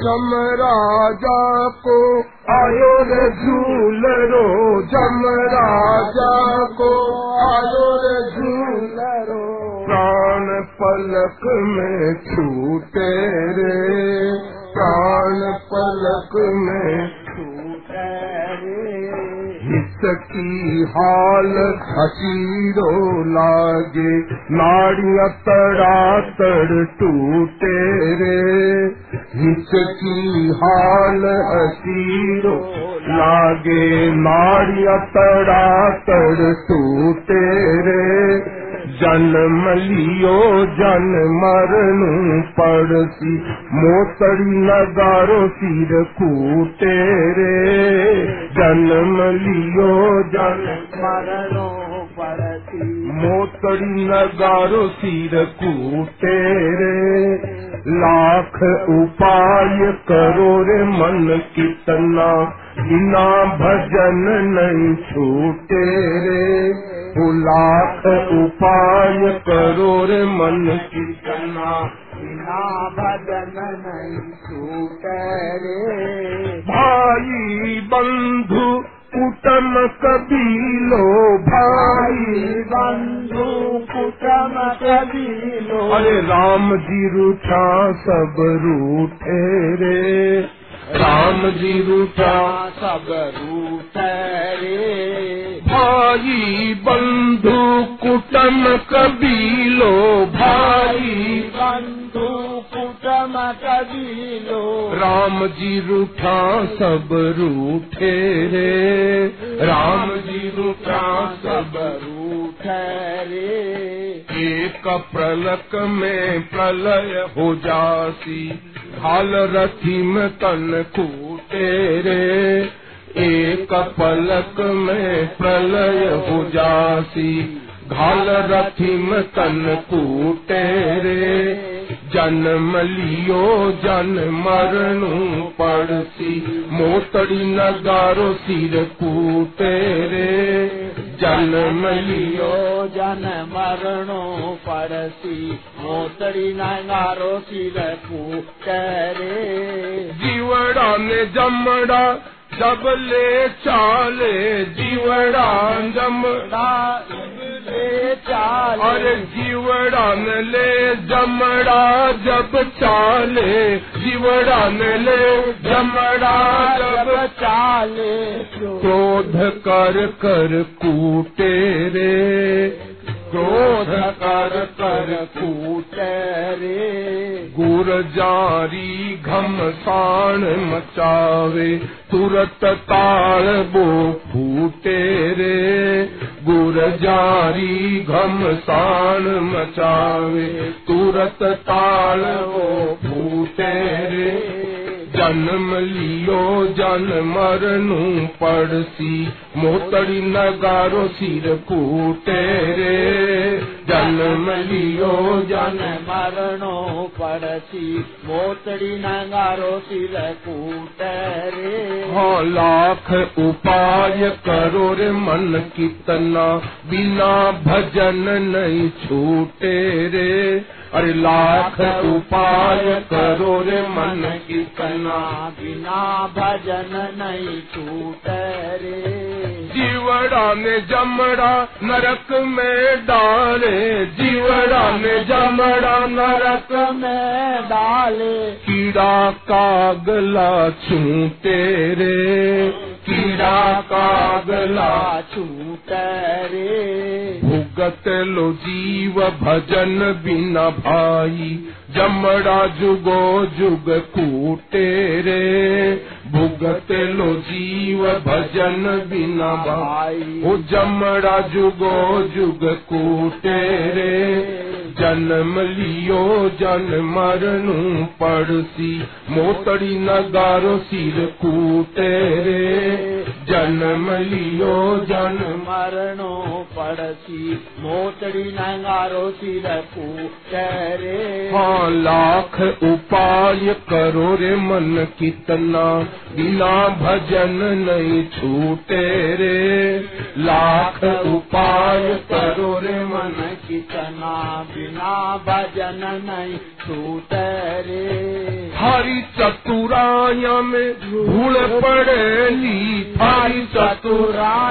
जम राजा को आयो रे झूल रो जम राजा को आयो रे झूल रो। प्राण पलक में छूटे रे प्राण पलक में छूटे हाल हसीरो लागे नाड़िया तड़ा तड़ टूटे रे। हिचकी हाल हसीरो लागे नाड़िया तड़ा तड़ टूटे रे जन्म लियो जन मरणु पड़सी मोतड़ी नगारो सिर कूटे रे। जन्म लियो जन मरणो पड़ती मोतड़ी नगारो सिर कूटे रे। लाख उपाय करो रे मन कितना बिना भजन नहीं छूटे रे। वो लाख उपाय करो रे मन कितना बिना भजन नहीं छूटे रे। भाई बंधु कुटम कबीलो भाई बंधु कुटम कबीलो अरे राम जी रूठा सब रूठे रे राम जी रूठा सब रूठे रे। भाई बंधु कुटम कबीलो भाई। बंधु कुटम कबीलो राम जी रूठा सब रूठे रे। राम जी रूठा सब रूठे रे। एक प्रलक में प्रलय हो जासी। हाल रथिम तन कूटे रे। एक पलक में प्रलय हो जासी। घाल रथी में तन कूटे रे। जन्म लियो जन मरणु पड़सी। मोतड़ी नगारो सिर कूटे रे। जन्म लियो जन मरणो पड़सी। मोतरी नांगारो सिर रे। जीवड़ा ने जमड़ा जब ले चाले जीवड़ा जमड़ा ले चाल। अरे जीवड़ा न ले जमड़ा जब चाले। जीवड़ा न ले जमड़ा जब चाले। क्रोध कर कर कूटे रे। क्रोध कर कर रे। गुर जारी घमसान मचावे, तुरत ताल बो फूटे रे। गुर जारी घमसान मचावे, तुरत ताल बो फूटे रे। जन्म लियो जन मरनु पड़सी। मोतड़ी नगारो सिर कूटे रे। जन्म लियो जन मरणो पड़सी। मोतड़ी नंगारो सिर कूटे रे। हाँ लाख उपाय करो रे मन कितना। बिना भजन नहीं छूटे रे। अरे लाख उपाय करो रे मन की कना बिना भजन नहीं छूटे रे। जीवड़ा ने जमड़ा नरक में डाले। जीवड़ा ने जमड़ा नरक में डाले। कीड़ा कागला छूटे रे। कीड़ा कागला छूटे रे। भुगत लो जीव भजन बिना भाई, जमड़ा जुगो जुग कूटे रे। भुगत लो जीव भजन बिना भाई, ओ जमड़ा जुगो जुग कूटे रे। जन्म लियो जन मरनु पड़सी, मोतड़ी नगारो सिर कूटे रे। जन्म लियो जन मरणो पड़सी मोतड़ी नंगारो सिर कूटे रे हाँ लाख उपाय करो रे मन कितना, बिना भजन नहीं छूटे रे। लाख उपाय करो रे मन कितना, बिना भजन नहीं छूटे रे हरी चतुराय में धूल पड़ेली। हरी चतुराय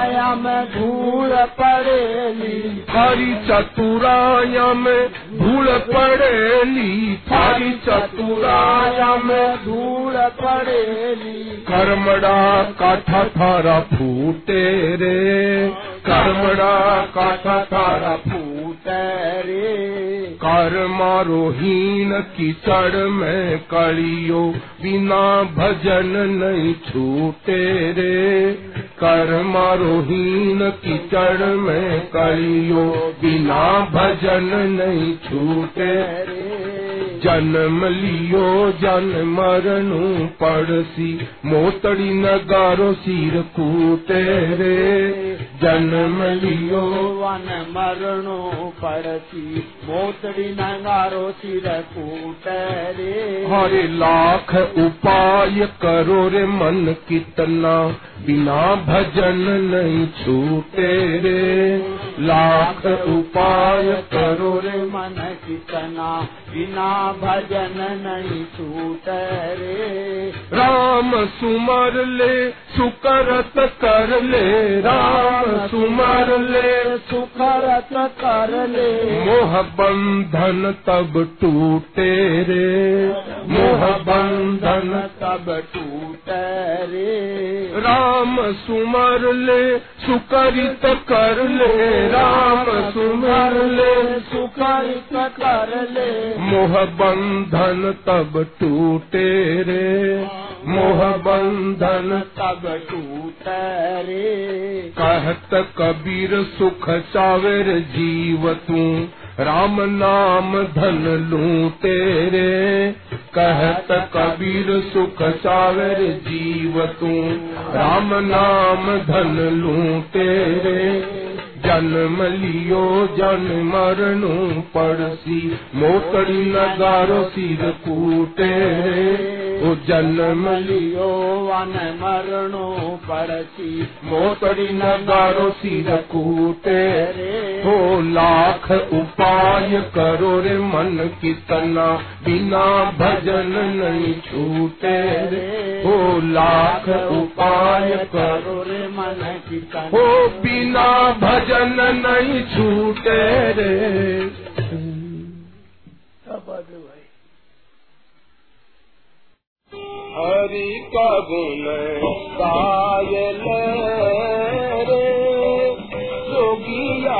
चतुराया में धूल पड़ेली। हरी चतुराय में धूल पड़ेली। हरी चतुराय में धूल पड़ेली। कर्मड़ा काठा थारा फूटे रे। कर्मड़ा काठा थारा फूटे रे। कर्मारोहीन कीचड़ में कलियो, बिना भजन नहीं छूटे रे। कर्मारोहीन कीचड़ में कलियो, बिना भजन नहीं छूटे जन्म लियो, जन मरनु पड़सी, मोतड़ी नगारो सिर कूटे रे। जन्म लियो वन मरणो पड़सी मोतड़ी नंगारो सिर कूटे रे हरे लाख उपाय करो रे मन कितना बिना भजन नहीं छूटे रे लाख उपाय करो रे मन कितना बिना भजन नहीं छूटे रे राम सुमर ले सुकरत कर ले राम सुमर ले सुखरत कर ले मोह बंधन तब टूटे रे। मोह बंधन तब टूटे रे। राम सुमर ले सुकरित कर ले राम सुमर ले सुखरित कर ले मोह बंधन तब टूटे रे। मोह बंधन तब टूटे रे। कहत कबीर सुख सावर जीव तू राम नाम धन लू तेरे कहत कबीर सुख चावेर जीव तू। राम नाम धन लू तेरे जन्म लियो जन मरनु पड़सी। मोतड़ी नगारो सिर कूटे ओ जन्म लियो वन मरणो पड़सी। मोतड़ी नगारो सिर कूटे हो लाख उपाय करो रे मन कितना बिना भजन नहीं छूटे। हो लाख उपाय करो रे मन कितना हो बिना भजन नहीं छूटे रे। हरि का गुण रे, जोगिया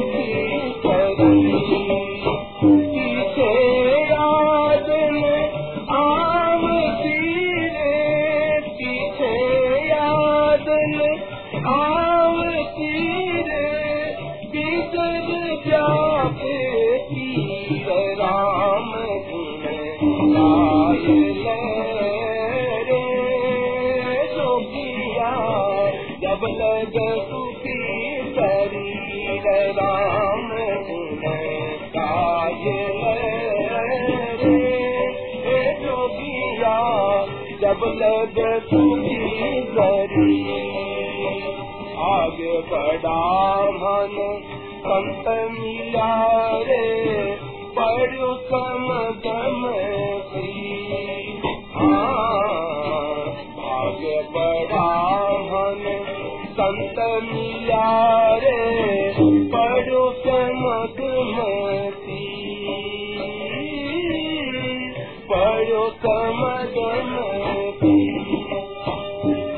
जब लग सुखी शरीर आगे बढ़ा मन संत मिला रे पढ़ो समगम आगे बढ़ा मन संत मिला रे पढ़ो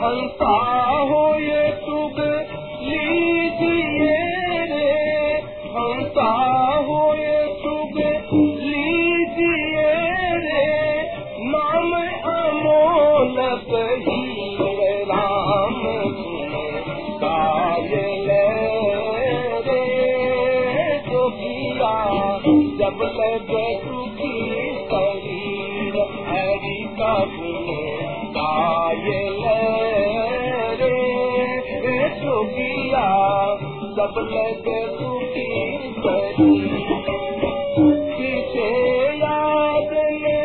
हंसा हो ये तुग लीजिए रे। हंसा हो अमोल राम गायल रे। जोगिया जब जब सुखी किसे याद ले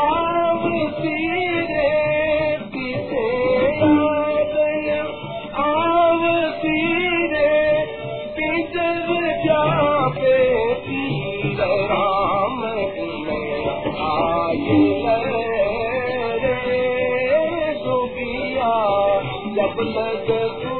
आवती रे किसे याद ले आवती रे पिजर जापे पीर राम में आए रे सुखिया जब लग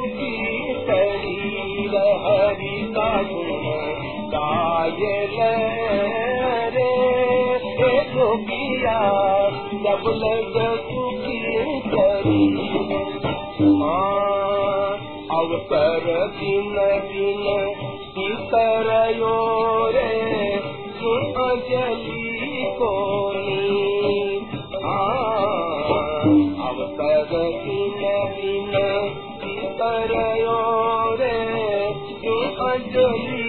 अवसर दिन दिन सीतर रे सुअजली कोनी अवसर दिन सुअजली कोनी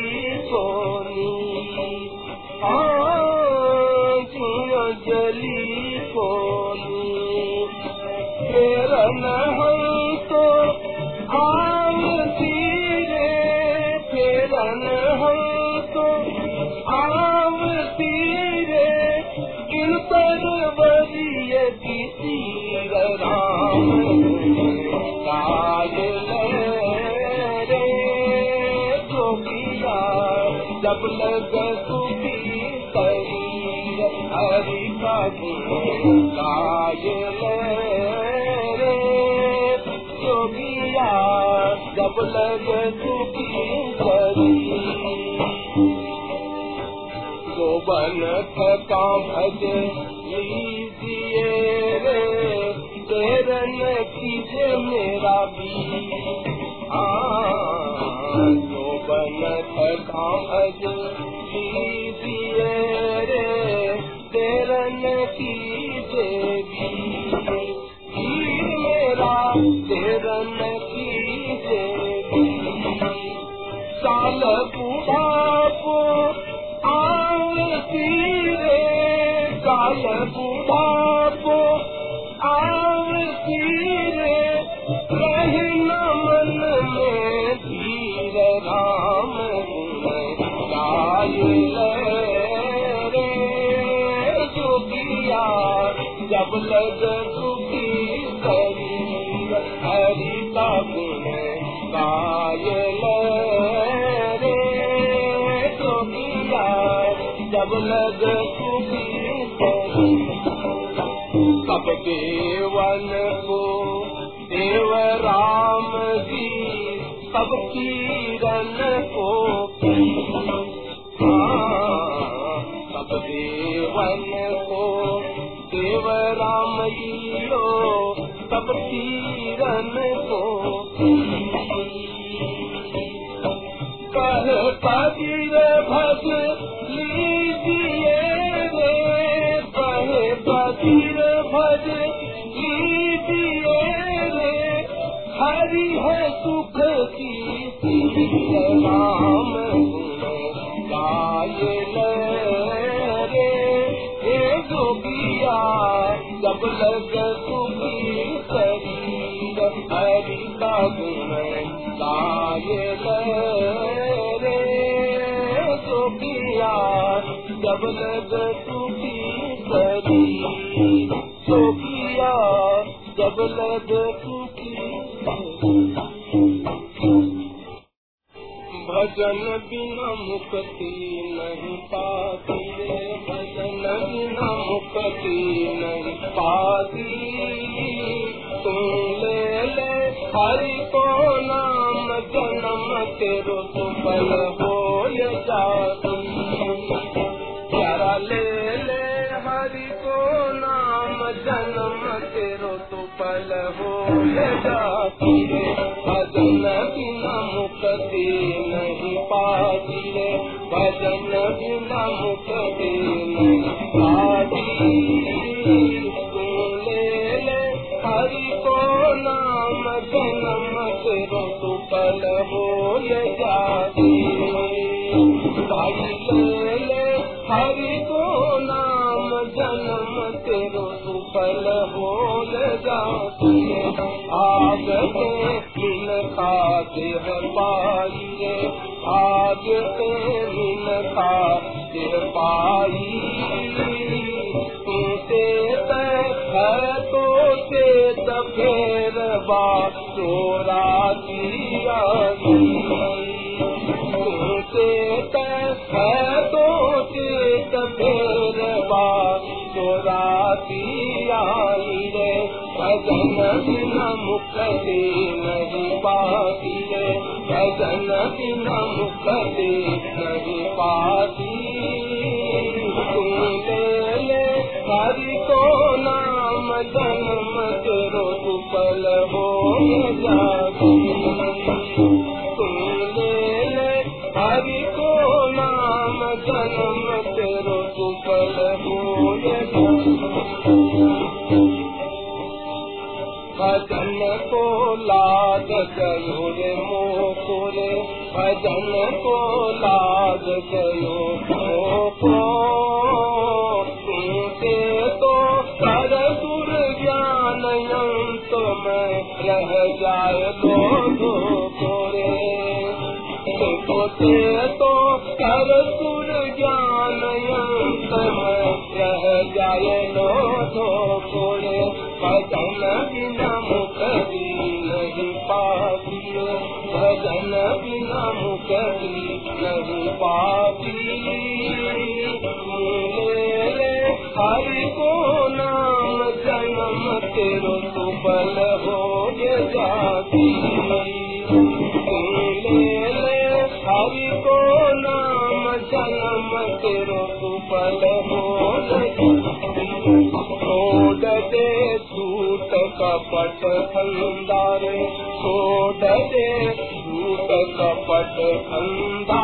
जब लग सुखी शरीर हरि का गुण गाय रे। जोगिया जब लग सुखी गोबन थका भज लीजिए देवन को देव राम जी सब किरण मुक्ति नहीं पाती रे भजन बिना मुक्ति नहीं पाती। तुम ले ले हरि को नाम जन्म तेरो सुफल हो जाती ले ले हरि को नाम जन्म तेरो सुफल हो जाती भजन बिना ले हरि को नाम जन्म तेरो सुफल हो जाती हरि को नाम जन्म तेरो सुफल हो जाती आग में बिन खाते ते था सिर पाई तुमसे है तो चेत फेर बा चोरा किया तुमसे है तो चेत फेर बा चोरा किया रे। भजन बिना मुक्ति नहीं पाती रे। भजन बिना मुक्ति को नाम जन्म हो कपट खंदारे छोड़ दे कपट खंदा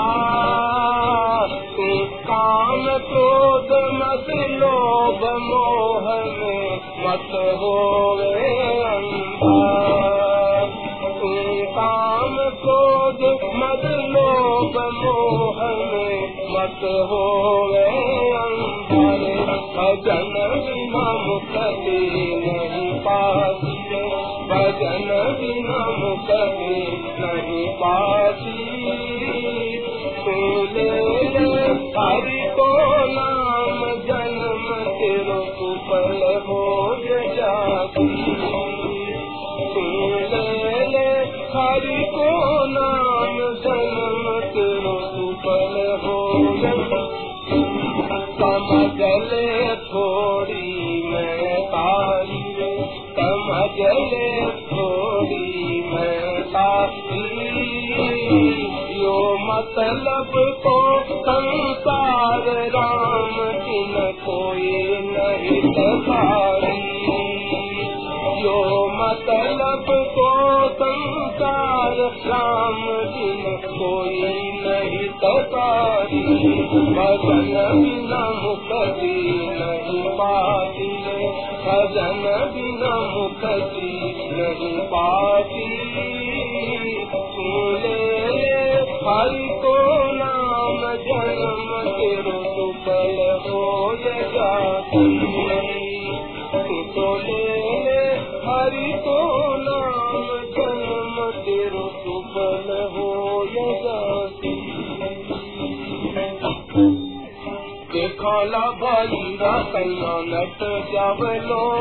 यो मतलब को संसार राम जिन कोई नहीं सवारी भजन बिना मुक्ति नहीं पाती। भजन बिना मुक्ति नहीं पाती। ले, हरि को नाम जन्म तेरो सुफल जाती ले हरि को नाम जन्म तेरो सुफल जाती देखला भैरा कैया नट जावलो,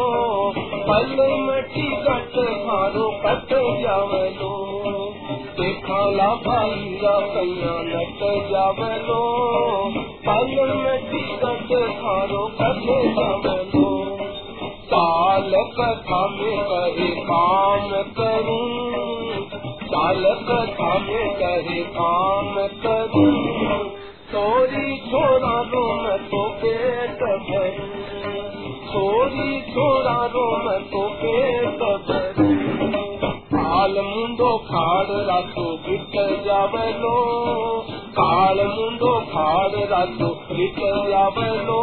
पल मटी कट मारो, कट जावलो। देखला भैरा कैया नट जावलो। पल मटी कट मारो कट जावलो। काल कथा में करे काम करूँ। काल कथा में करे काम करूँ। चोरी छोड़ा रो मैं तो पेट भरू। चोरी छोड़ा रो मैं तो पेट भरू। काल मुंडो खाड़ रातो बिट जावलो। काल मुंडो खाड़ रातो बिट जावलो।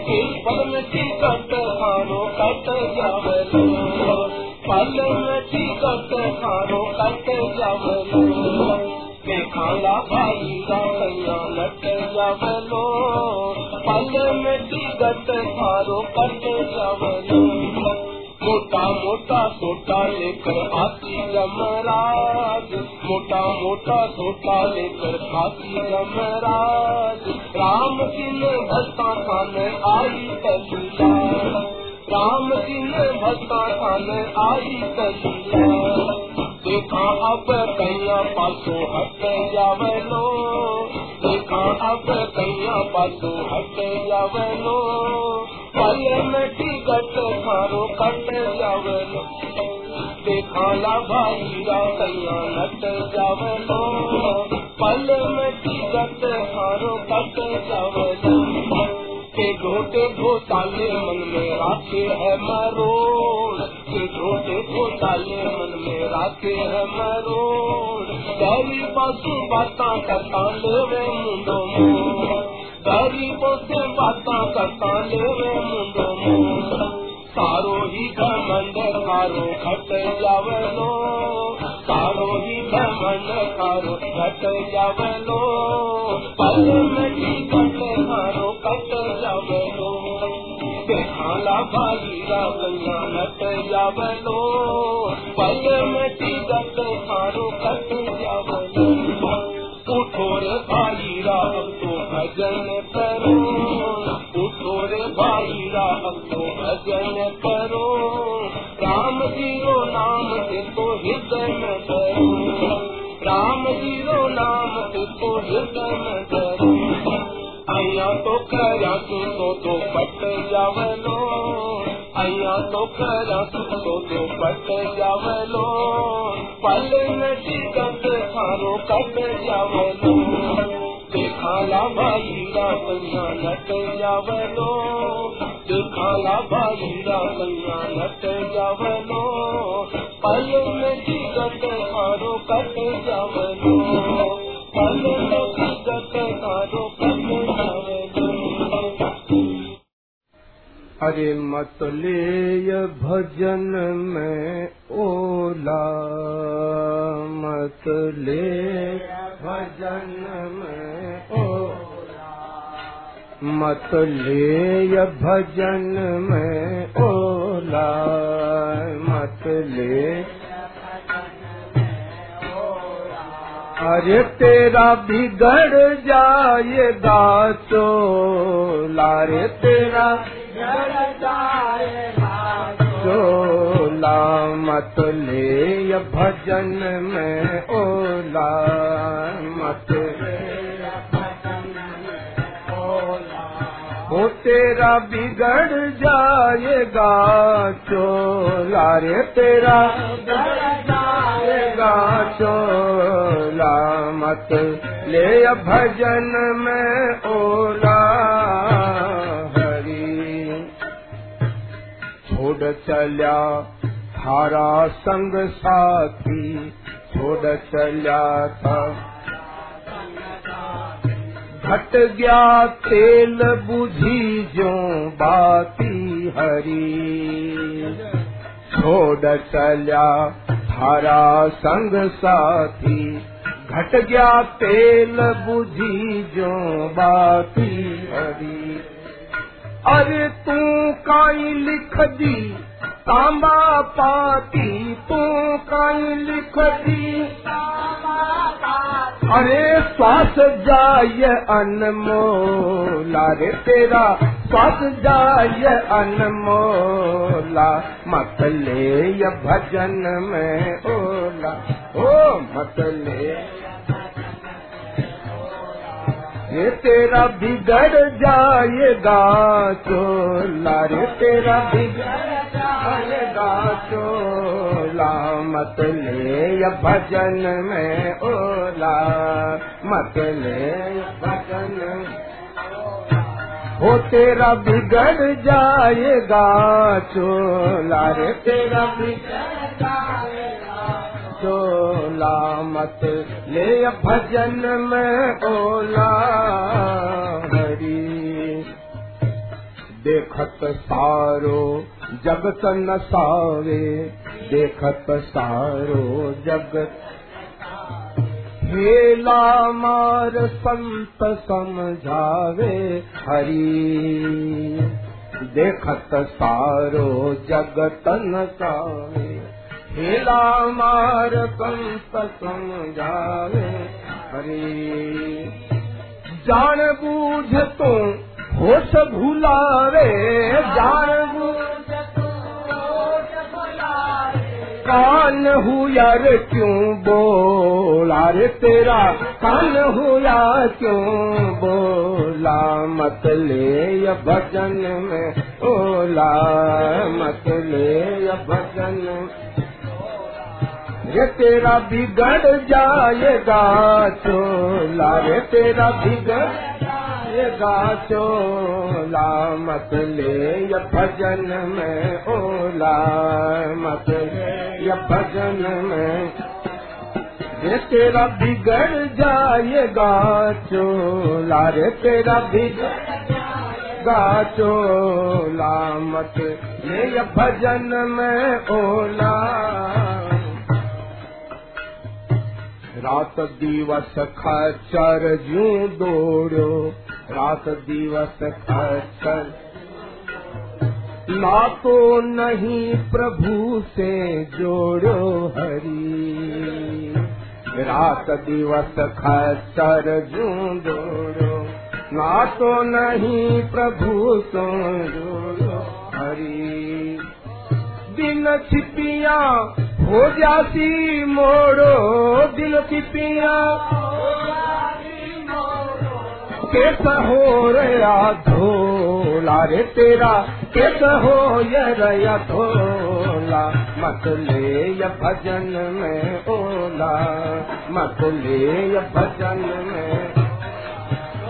एक पल में टिकट खानो कट जावलो। पल में टिकट खानो कट जावलो। खाला भाई राया लट जावलो। पल में टिकट खारो कट जावलो। मोटा मोटा सोटा लेकर आती जमराज। मोटा मोटा सोटा लेकर आती जमराज। राम जी ने खाने आई कलिया राम जी ने भक्ता खाने आई कलिया देखा अब कैया पासो हट जावलो देखा अब कैया पासो हट जावलो पल में टिकट खारो कट जावलो देखा ला भाई रा कैया नट जावलो पल में टिकट खारो कट जावलो के घोटे घोटाले मन में राखे है मरोड़। के घोटे घोटाले मन में राखे है मरोड़। गरीबों से बाता करता लेवे मुंडो मोड़। गरीबों से बाता करता लेवे मुंडो मोड़। सारो ही घमंड कारो घट जावलो। सारो ही घमंड कारो घट जावलो। पल में टिकट कारो कट जावलो। खाला भाई रावैया नट जावलो। पल में टिकट कारो कट जावलो। उठो रे भाई राव तो भजन करो उठो रे भाई राव तो भजन करो राम जीरो नाम से तो हृदय में राम जीरो नाम से तो हृदय में करो अया तो करा तू तो पट जावलो. अया तो करा तू तो पट जावलो. पल में टिकट खारो कट जावलो. देखाला भाई रावैया नट जावलो. देखाला भाई रावैया नट जावलो. पल में टिकट खारो कट जावलो. पल में टिकट खारो अरे मत ले भजन में ओला मत ले भजन में ओला मत ले भजन में ओला मत ले अरे तेरा बिगड़ जाएगा चोला रे तेरा चोला मत ले भजन में ओला मत वो तेरा बिगड़ जाएगा चोला रे तेरा जाएगा चोला मत ले भजन में ओला छोड़ चल्या थारा संग साथी छोड़ चल्या था। घट गया तेल बुझी जो बाती हरी। छोड़ चल्या थारा संग साथी घट गया तेल बुझी जो बाती हरी अरे तू काई लिख दी तांबा पाती, तू काई लिख दी। अरे श्वास जाय अनमोला, रे तेरा श्वास जाय अनमोला, मत ले भजन में ओला, ओ मत ले। ये तेरा बिगड़ जाएगा चोला रे तेरा बिगड़ जाएगा चोला मत ले भजन में ओला मत ले भजन हो तेरा बिगड़ जाएगा चोला रे तेरा बिगड़ जाएगा चोला मत ले भजन में ओला हरी। देखत सारो जगत नसावे देखत सारो जगत। हेला मार संत समझावे हरी। देखत सारो जगतन सावे मार कंस समझावे हरे। जान बूझ तो होश भुलावे जान बूझ कान हुआ रे क्यों बोला रे तेरा? कान हुआ क्यों बोला? मत ले भजन में ओला मत ले भजन रे तेरा बिगड़ जाएगा चोला रे तेरा बिगड़ जाएगा चोला। मत ले ये भजन में ओला, मत ये भजन में। ये तेरा बिगड़ जाएगा चोला रे तेरा बिगड़ चोला। मत ये भजन में ओला। रात दिवस खचर जू दौड़ो रात दिवस खचर ना तो नहीं प्रभु से जोड़ो हरी। रात दिवस खचर जू दौड़ो ना तो नहीं प्रभु से जोड़ो हरी। दिन छिपिया हो जाती मोड़ो दिल छिपिया कैसा हो रहा धोला रे तेरा? कैसा हो ये रया धोला? मत ले ये भजन में ओला। मत ले ये भजन में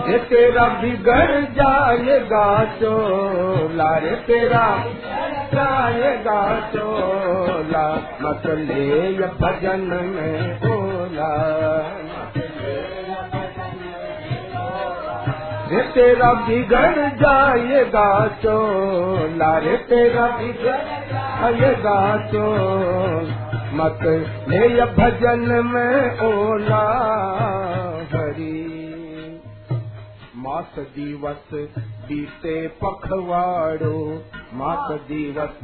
रे तेरा बिगड़ जाएगा चोला रे तेरा जाएगा चोला मत ले भजन में ओला रे तेरा बिगड़ जाएगा चोला रे तेरा बिगड़ जाएगा चोल मत ले भजन में ओला हरी। मास दिवस बीते पखवाड़ो। मास दिवस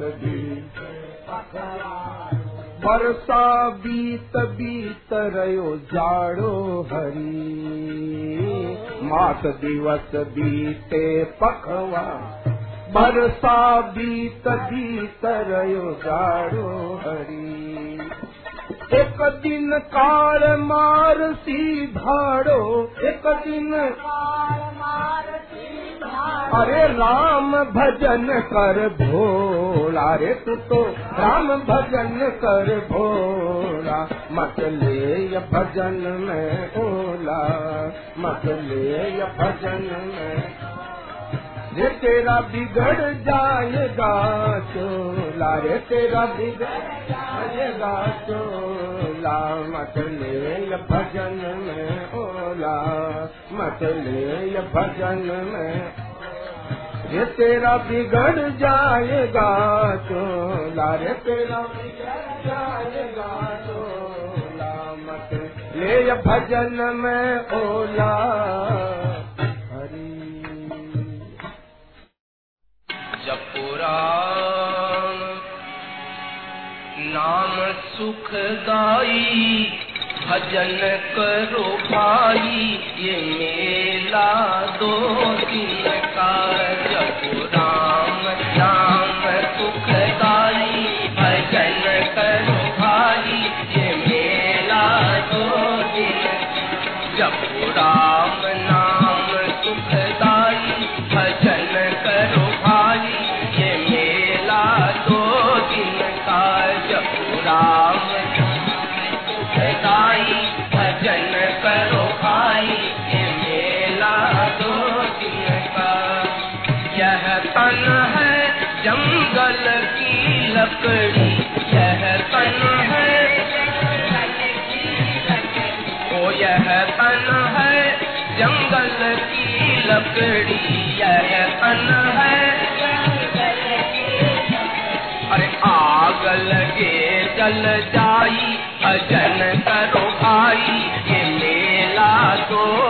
बरसा बीत बीत रयो जाड़ो हरी। मास दिवस बीते पखवा बरसा बीत बीत रयो जाड़ो हरी एक दिन कार मार एक दिन अरे राम भजन कर भोला। रे तू तो राम भजन कर भोला। मत ये भजन में ओला मत ले ये भजन में रे तेरा बिगड़ जाएगा चोला रे तेरा बिगड़ जाएगा चोला मत ले भजन में ओला मत भजन में। ये तेरा बिगड़ जाएगा चोला रे तेरा बिगड़ जाएगा चोला मत ले भजन में ओला जपुरा नाम सुखदाई भजन करो भाई ये मेला दो दिन का जपुराम नाम लकड़ी यह है। अरे आग लगे जल जाई अजन करो भाई ये मेला दो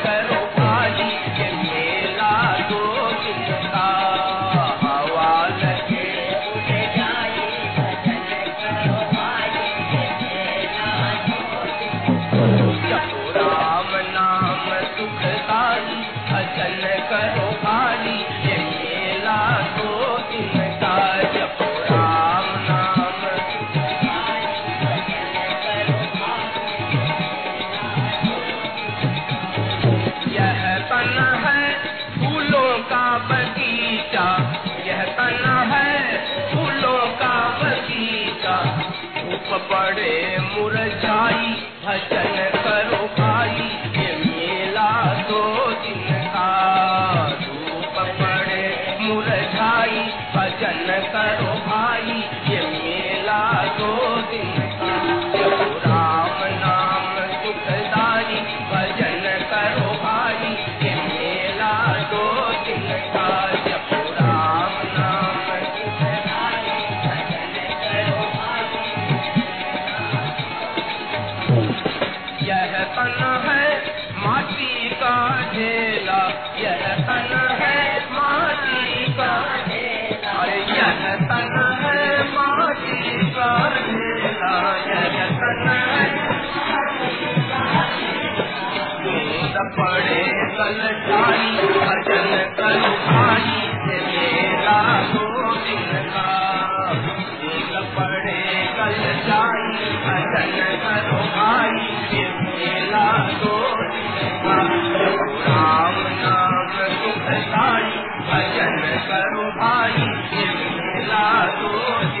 बड़े मुरझाई, भजन करो भाई, ये मेला दो दिन का धूप बड़े मुरझाई, भजन करो भाई, ये मेला दो दिन पड़े कल सारी भजन कल सारी से मेरा दो दिन का कल सारी भजन करो भाई से मेरा दो तो दिन राम नाम सुख सारी भजन करो भाई से मेरा दो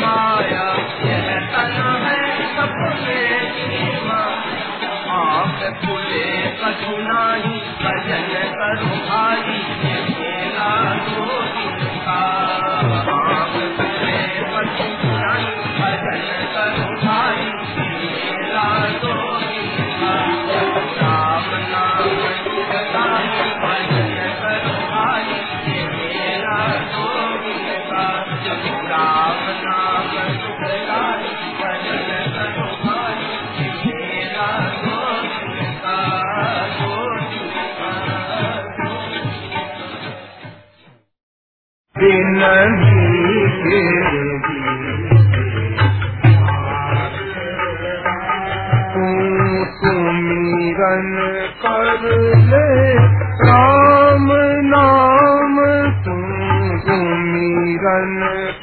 माया, यह तन है सपने की माया। आप भजन करो भाई मेरा जोरी आप खुले कठुनाई भजन करो भाई नहीं तेरी तू सुमिरन कर ले राम नाम। तू सुमिरन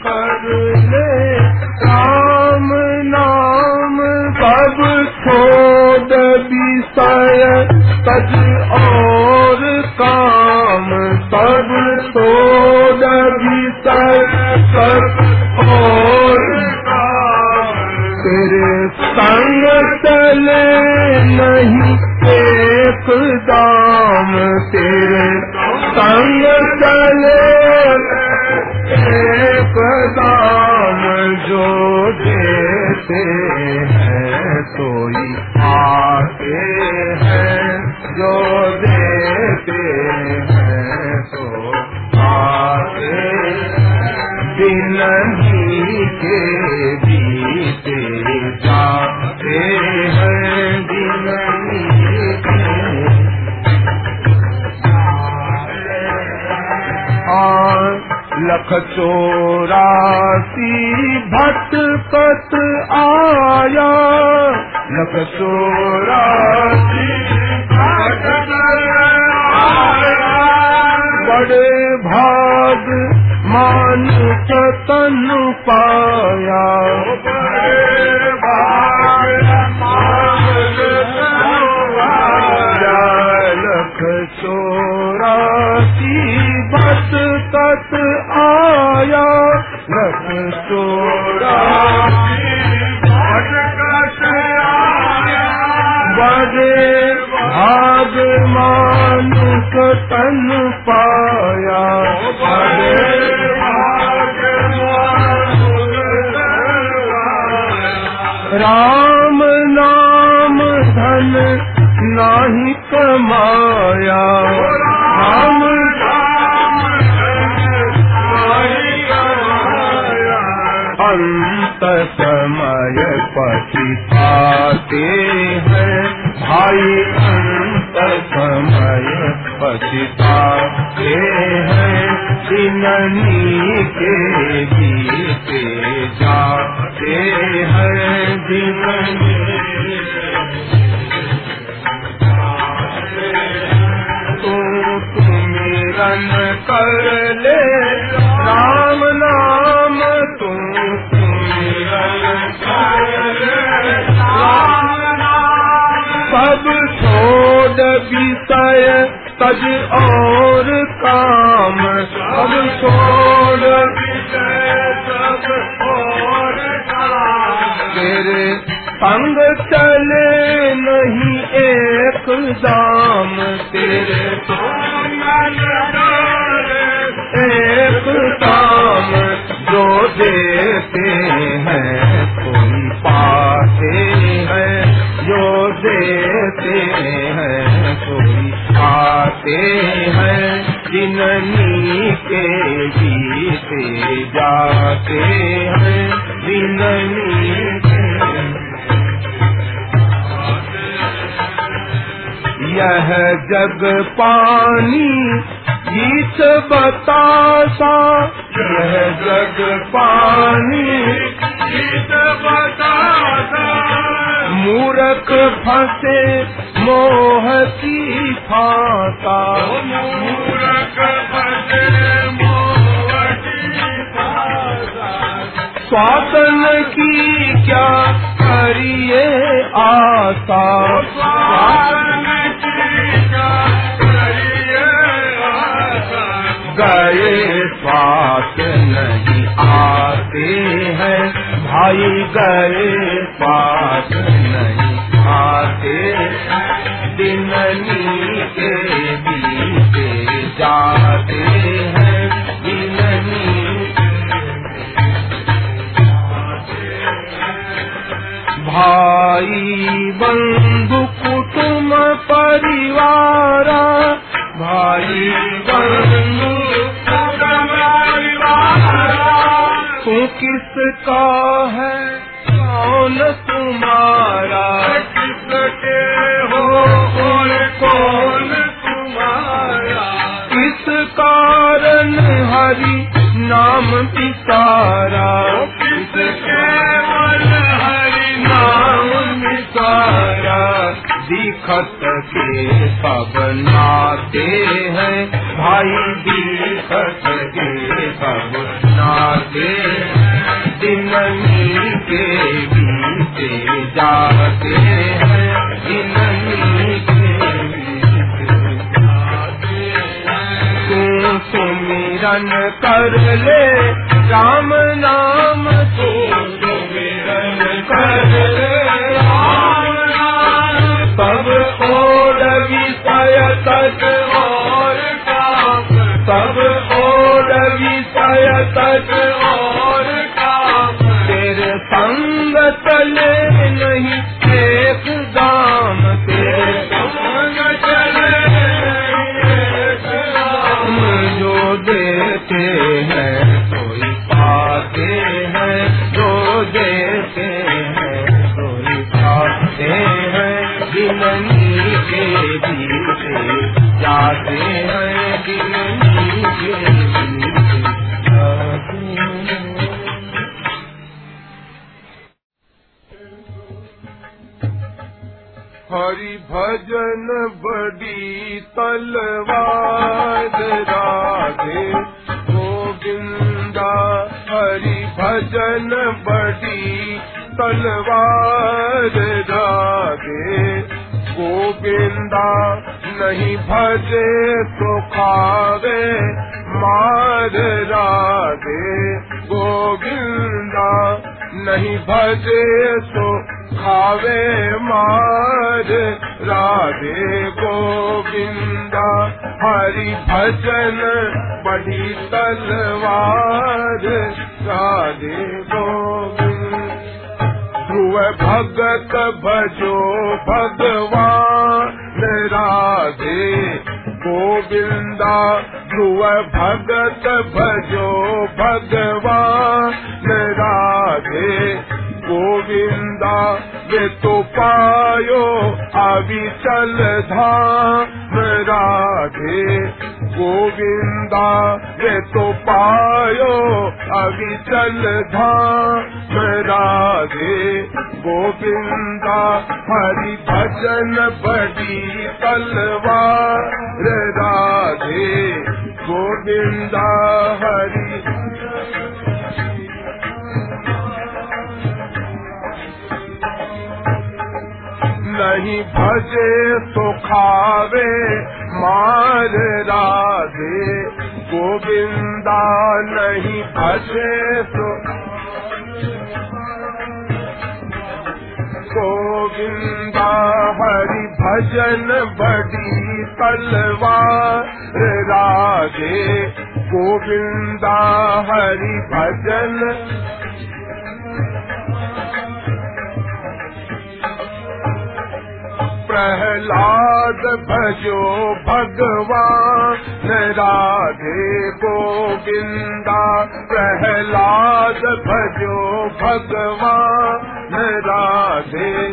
कर ले राम नाम। सब छोड़ विषय तज Krishna. तज और काम सब छोड़ तेरे संग चले नहीं एक दाम तेरे एक दाम जिननी के जीते जाते हैं। जिननी के यह जग पानी गीत बतासा यह जग पानी गीत बतासा मूरख फंसे मोह की फाता। स्वातन की क्या करिए आशा? गए पास नहीं आते हैं। भाई गए पास नहीं आते दिननी के बीते जाते हैं। भाई, बंधु कुटुंब परिवार। भाई, बंधु तू किसका है? कौन तुम्हारा? किसके हो? और कौन तुम्हारा? इस कारण हरि नाम पिसारा। किस हरि दिखत के सब नाते हैं। भाई दिखत के सब नाते दिननी के बीते जाते हैं। दिन के तू सुमिरन कर ले राम नाम तू तक हरि भजन बड़ी तलवार, राधे गोविंदा। हरि भजन बड़ी तलवार, राधे गोविंदा। नहीं भजे तो खावे मार, राधे गोविंदा। नहीं भजे तो खावे मार राधे गोविंदा हरि भजन बड़ी तलवार राधे गोविंद ध्रुव भगत भजो भगवान राधे गोविंदा ध्रुव भगत भजो भगवान राधे गोविंदा वे तो पायो अविचल धाम, राधे। गोविंदा वे तो पायो अविचल धाम, राधे। गोविंदा, हरि भजन बड़ी तलवार, राधे। गोविंदा, हरि नहीं भजे तो खावे, मार राधे। गोविंदा नहीं भजे तो गोविंदा हरि भजन बड़ी तलवार राधे। गोविंदा हरि भजन प्रहलाद भजो भगवान राधे गोविंदा। प्रहलाद भजो भगवान राधे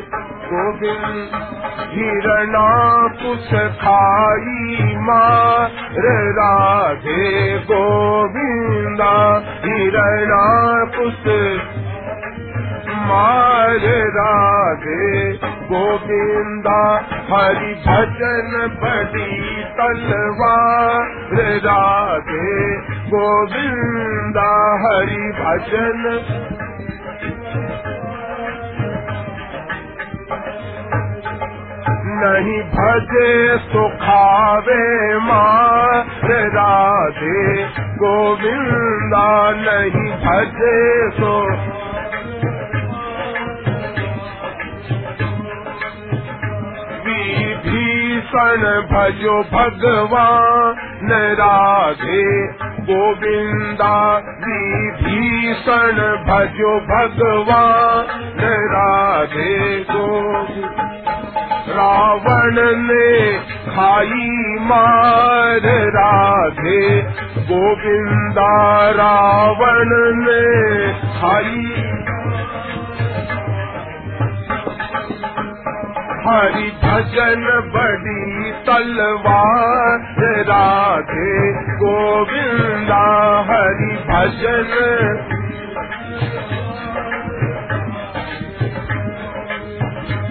गोविंद। हिरणा कुछ खाई मार राधे गोविंदा। हिरणा कुछ मार राधे गोविंदा हरि भजन बड़ी तलवार राधे गोविंदा हरि भजन नहीं भजे तो खावे मार राधे गोविंदा नहीं भजे तो भीषण भजो भगवान राधे गोविंदा भीषण भजो भगवान राधे गोविंद। रावण ने खाई मार, राधे गोविंदा। रावण ने खाई हरि भजन बड़ी तलवार। राधे गोविंदा, हरि भजन।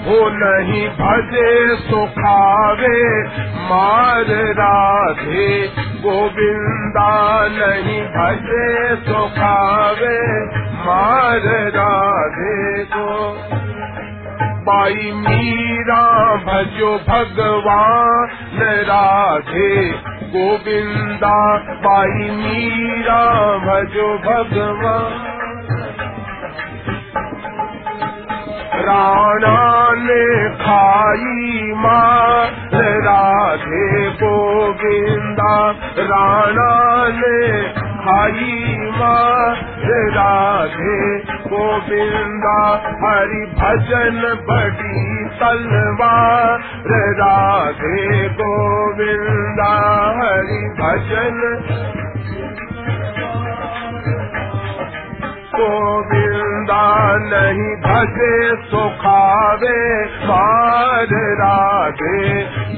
हो नहीं भजे सुखावे मार राधे गोविंदा, नहीं भजे सुखावे मार राधे गो बाई मीरा, भजो भगवान, राधे गोविंदा। बाई मीरा, भजो भगवान। राणा ने खाई मार राधे गोविंदा। राणा ने खाई मार राधे गोविंदा हरि भजन बड़ी तलवार। राधे गोविंदा हरि भजन गोविंदा नहीं भजे सुखावे मार राधे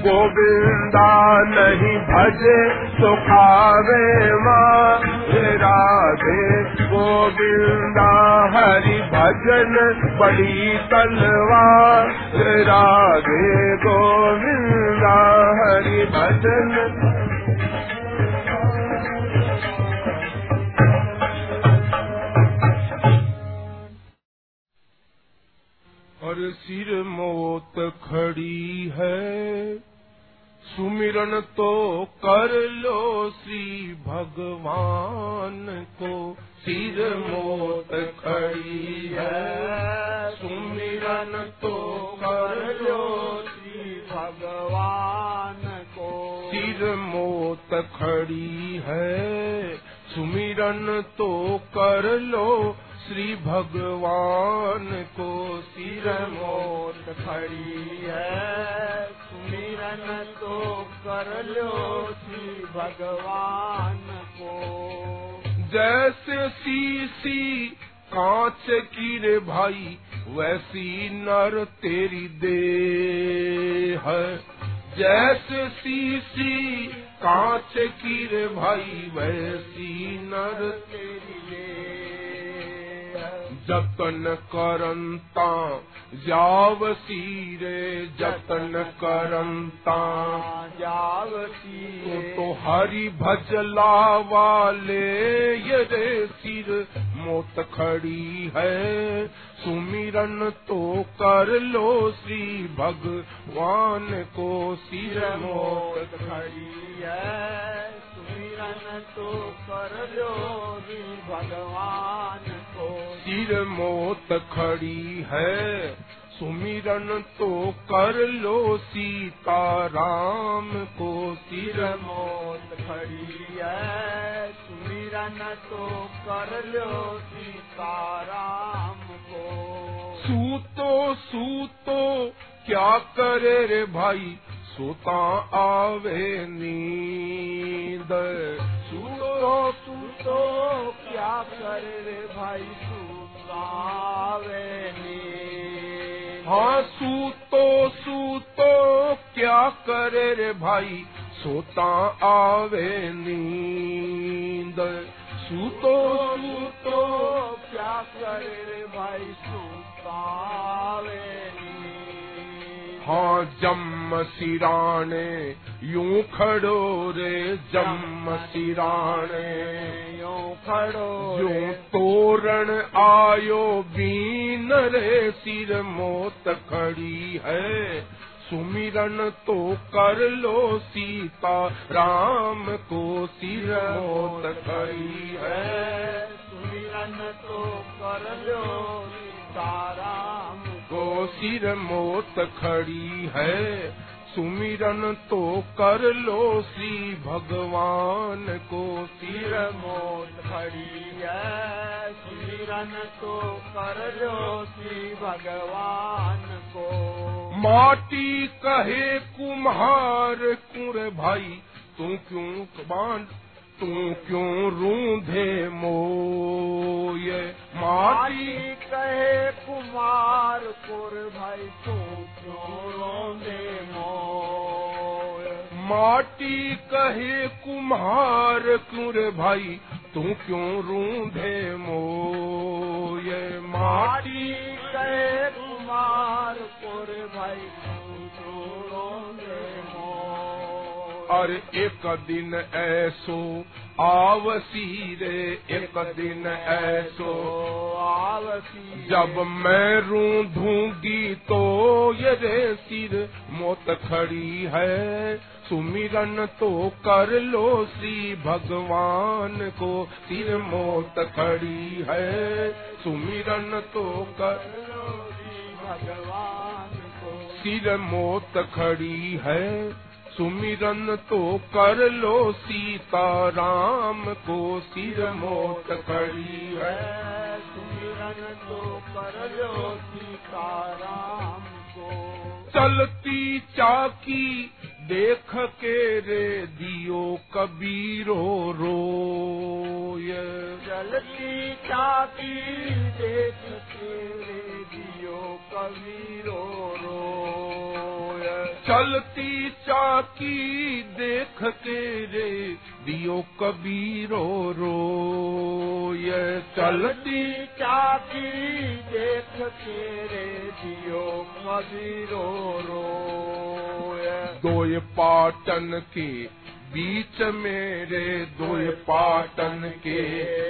गोविंदा नहीं भजे सुखावे मार राधे गोविंदा हरि भजन बड़ी तलवार राधे गोविंदा हरि भजन और सिर मोत खड़ी है। सुमिरन तो कर लो श्री भगवान को। सिर मोत खड़ी है। सुमिरन तो कर लो श्री भगवान को। सिर मोत खड़ी है। सुमिरन तो कर लो श्री भगवान को सिर मोत खड़ी है। सुमिरन तो कर लो श्री भगवान को। जैसे सीसी कांच की रे भाई, वैसी नर तेरी दे है। जैसे सीसी कांच की रे भाई, वैसी नर तेरी दे जतन करंता जाव सीरे जतन करंता जावती तो, तो हरि भजला वाले ये रे सिर मोत खड़ी है। सुमिरन तो कर लो श्री भगवान को सिर मोत खड़ी है। सुमिरन तो कर लो भगवान को सिर मोत खड़ी है, सुमिरन तो कर लो सीता राम को। सिर मोत खड़ी है, सुमिरन तो कर लो सीताराम को। सूतो सूतो, क्या करे रे भाई? सोता आवे नींद। सूतो सूतो, क्या करे रे भाई सुतावे नींद। हाँ सूतो, सुतो, क्या करे रे भाई, सोता आवे नींद। सुतो, सूतो, क्या करे रे भाई सुतावे नींद। हाँ जम सिराने यूँ खड़ो रे जम सिराने यूँ खड़ो यूँ तोरण आयो बीन रे सिर मोत खड़ी है सुमिरन तो कर लो सीता राम को सिर मोत खड़ी है। सुमिरन तो कर लो सीताराम को सिर मोत खड़ी है। सुमिरन तो कर लो श्री भगवान को सिर मोत खड़ी है। सुमिरन तो कर लो श्री भगवान को। माटी कहे कुम्हार कुर भाई, तू क्यों बाँध तू क्यों रूंधे मोय? माटी माटी कहे कुमार कुर भाई तू क्यों रोंदे मोय? माटी कहे कुम्हार कुर भाई तू क्यों रूंधे मोय? माटी कहे कुमार कुर भाई तू क्यों और एक दिन ऐसो, आवसी रे, एक दिन ऐसो। आवसी जब मैं रूंधूँगी तो ये रे सिर मोत खड़ी है। सुमिरन तो कर लो श्री भगवान को, सिर मोत खड़ी है। सुमिरन तो कर लो श्री भगवान को, सिर मोत खड़ी है। सुमिरन तो कर लो सीता राम को सिर मोत खड़ी है। सुमिरन तो कर लो सीताराम को। चलती चाकी देख के रे दियो कबीरो रोय। चलती चाकी देख के रे दियो कबीरो रोय। चलती चाकी देख के रे, दियो कबीरो रो। ये चलती चाकी देख के रे, दियो मदिरो रो। दोय पाटन के बीच मेरे दोय पाटन के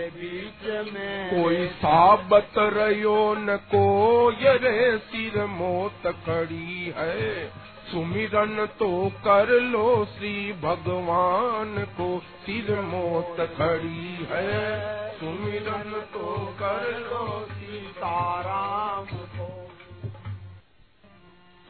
बीच में कोई साबत रयो न को। रे सिर मोत खड़ी है सुमिरन तो कर लो श्री भगवान को, सिर मोत खड़ी है। सुमिरन तो कर लो सीताराम को।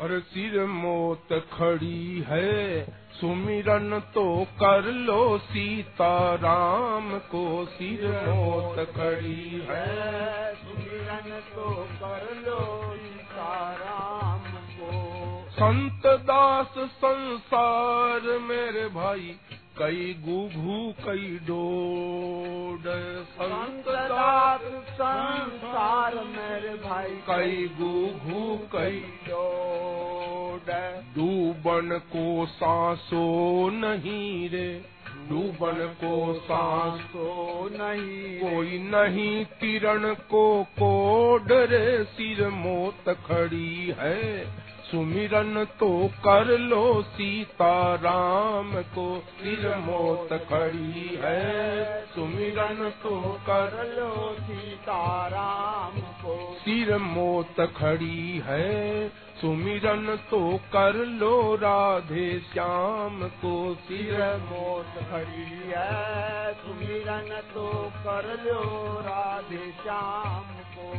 और सिर मोत खड़ी है। सुमिरन तो कर लो सीता राम को, सिर मोत खड़ी है। सुमिरन तो कर लो सीताराम संत दास संसार मेरे भाई कई गुघू कई डोड। संत दास संसार मेरे भाई कई गुघू कई डोड। डूबन को सांसो नहीं रे डूबन को सांस नहीं कोई नहीं किरण को कोड रे सिर मोत खड़ी है। सुमिरन तो कर लो सीता राम को सिर मोत खड़ी है। सुमिरन तो कर लो सीता राम को सिर मोत खड़ी है। सुमिरन तो कर लो राधे श्याम को सिर मोत खड़ी है सुमिरन तो कर लो राधे श्याम को।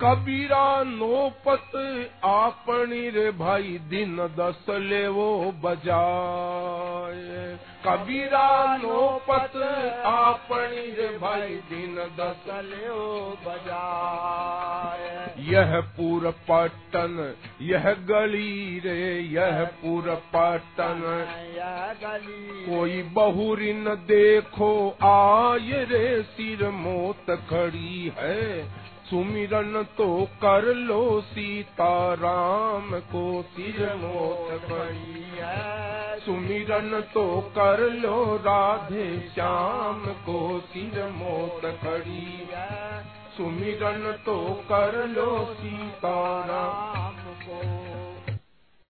कबीरा नोपत आपनी रे भाई दिन दस ले वो बजाए। कबीरा नोपत आपनी रे भाई दिन दस चलो बजाए यह पूर पट्टन यह गली रे, यह पूर पट्टन यह गली कोई बहुरिन देखो, आय रे सिर मोत खड़ी है। सुमिरन तो कर लो सीता राम को सिर मोत सुमिरन तो कर लो राधे श्याम को सिर मोत खड़ी सुमिरन तो कर लो सीता राम को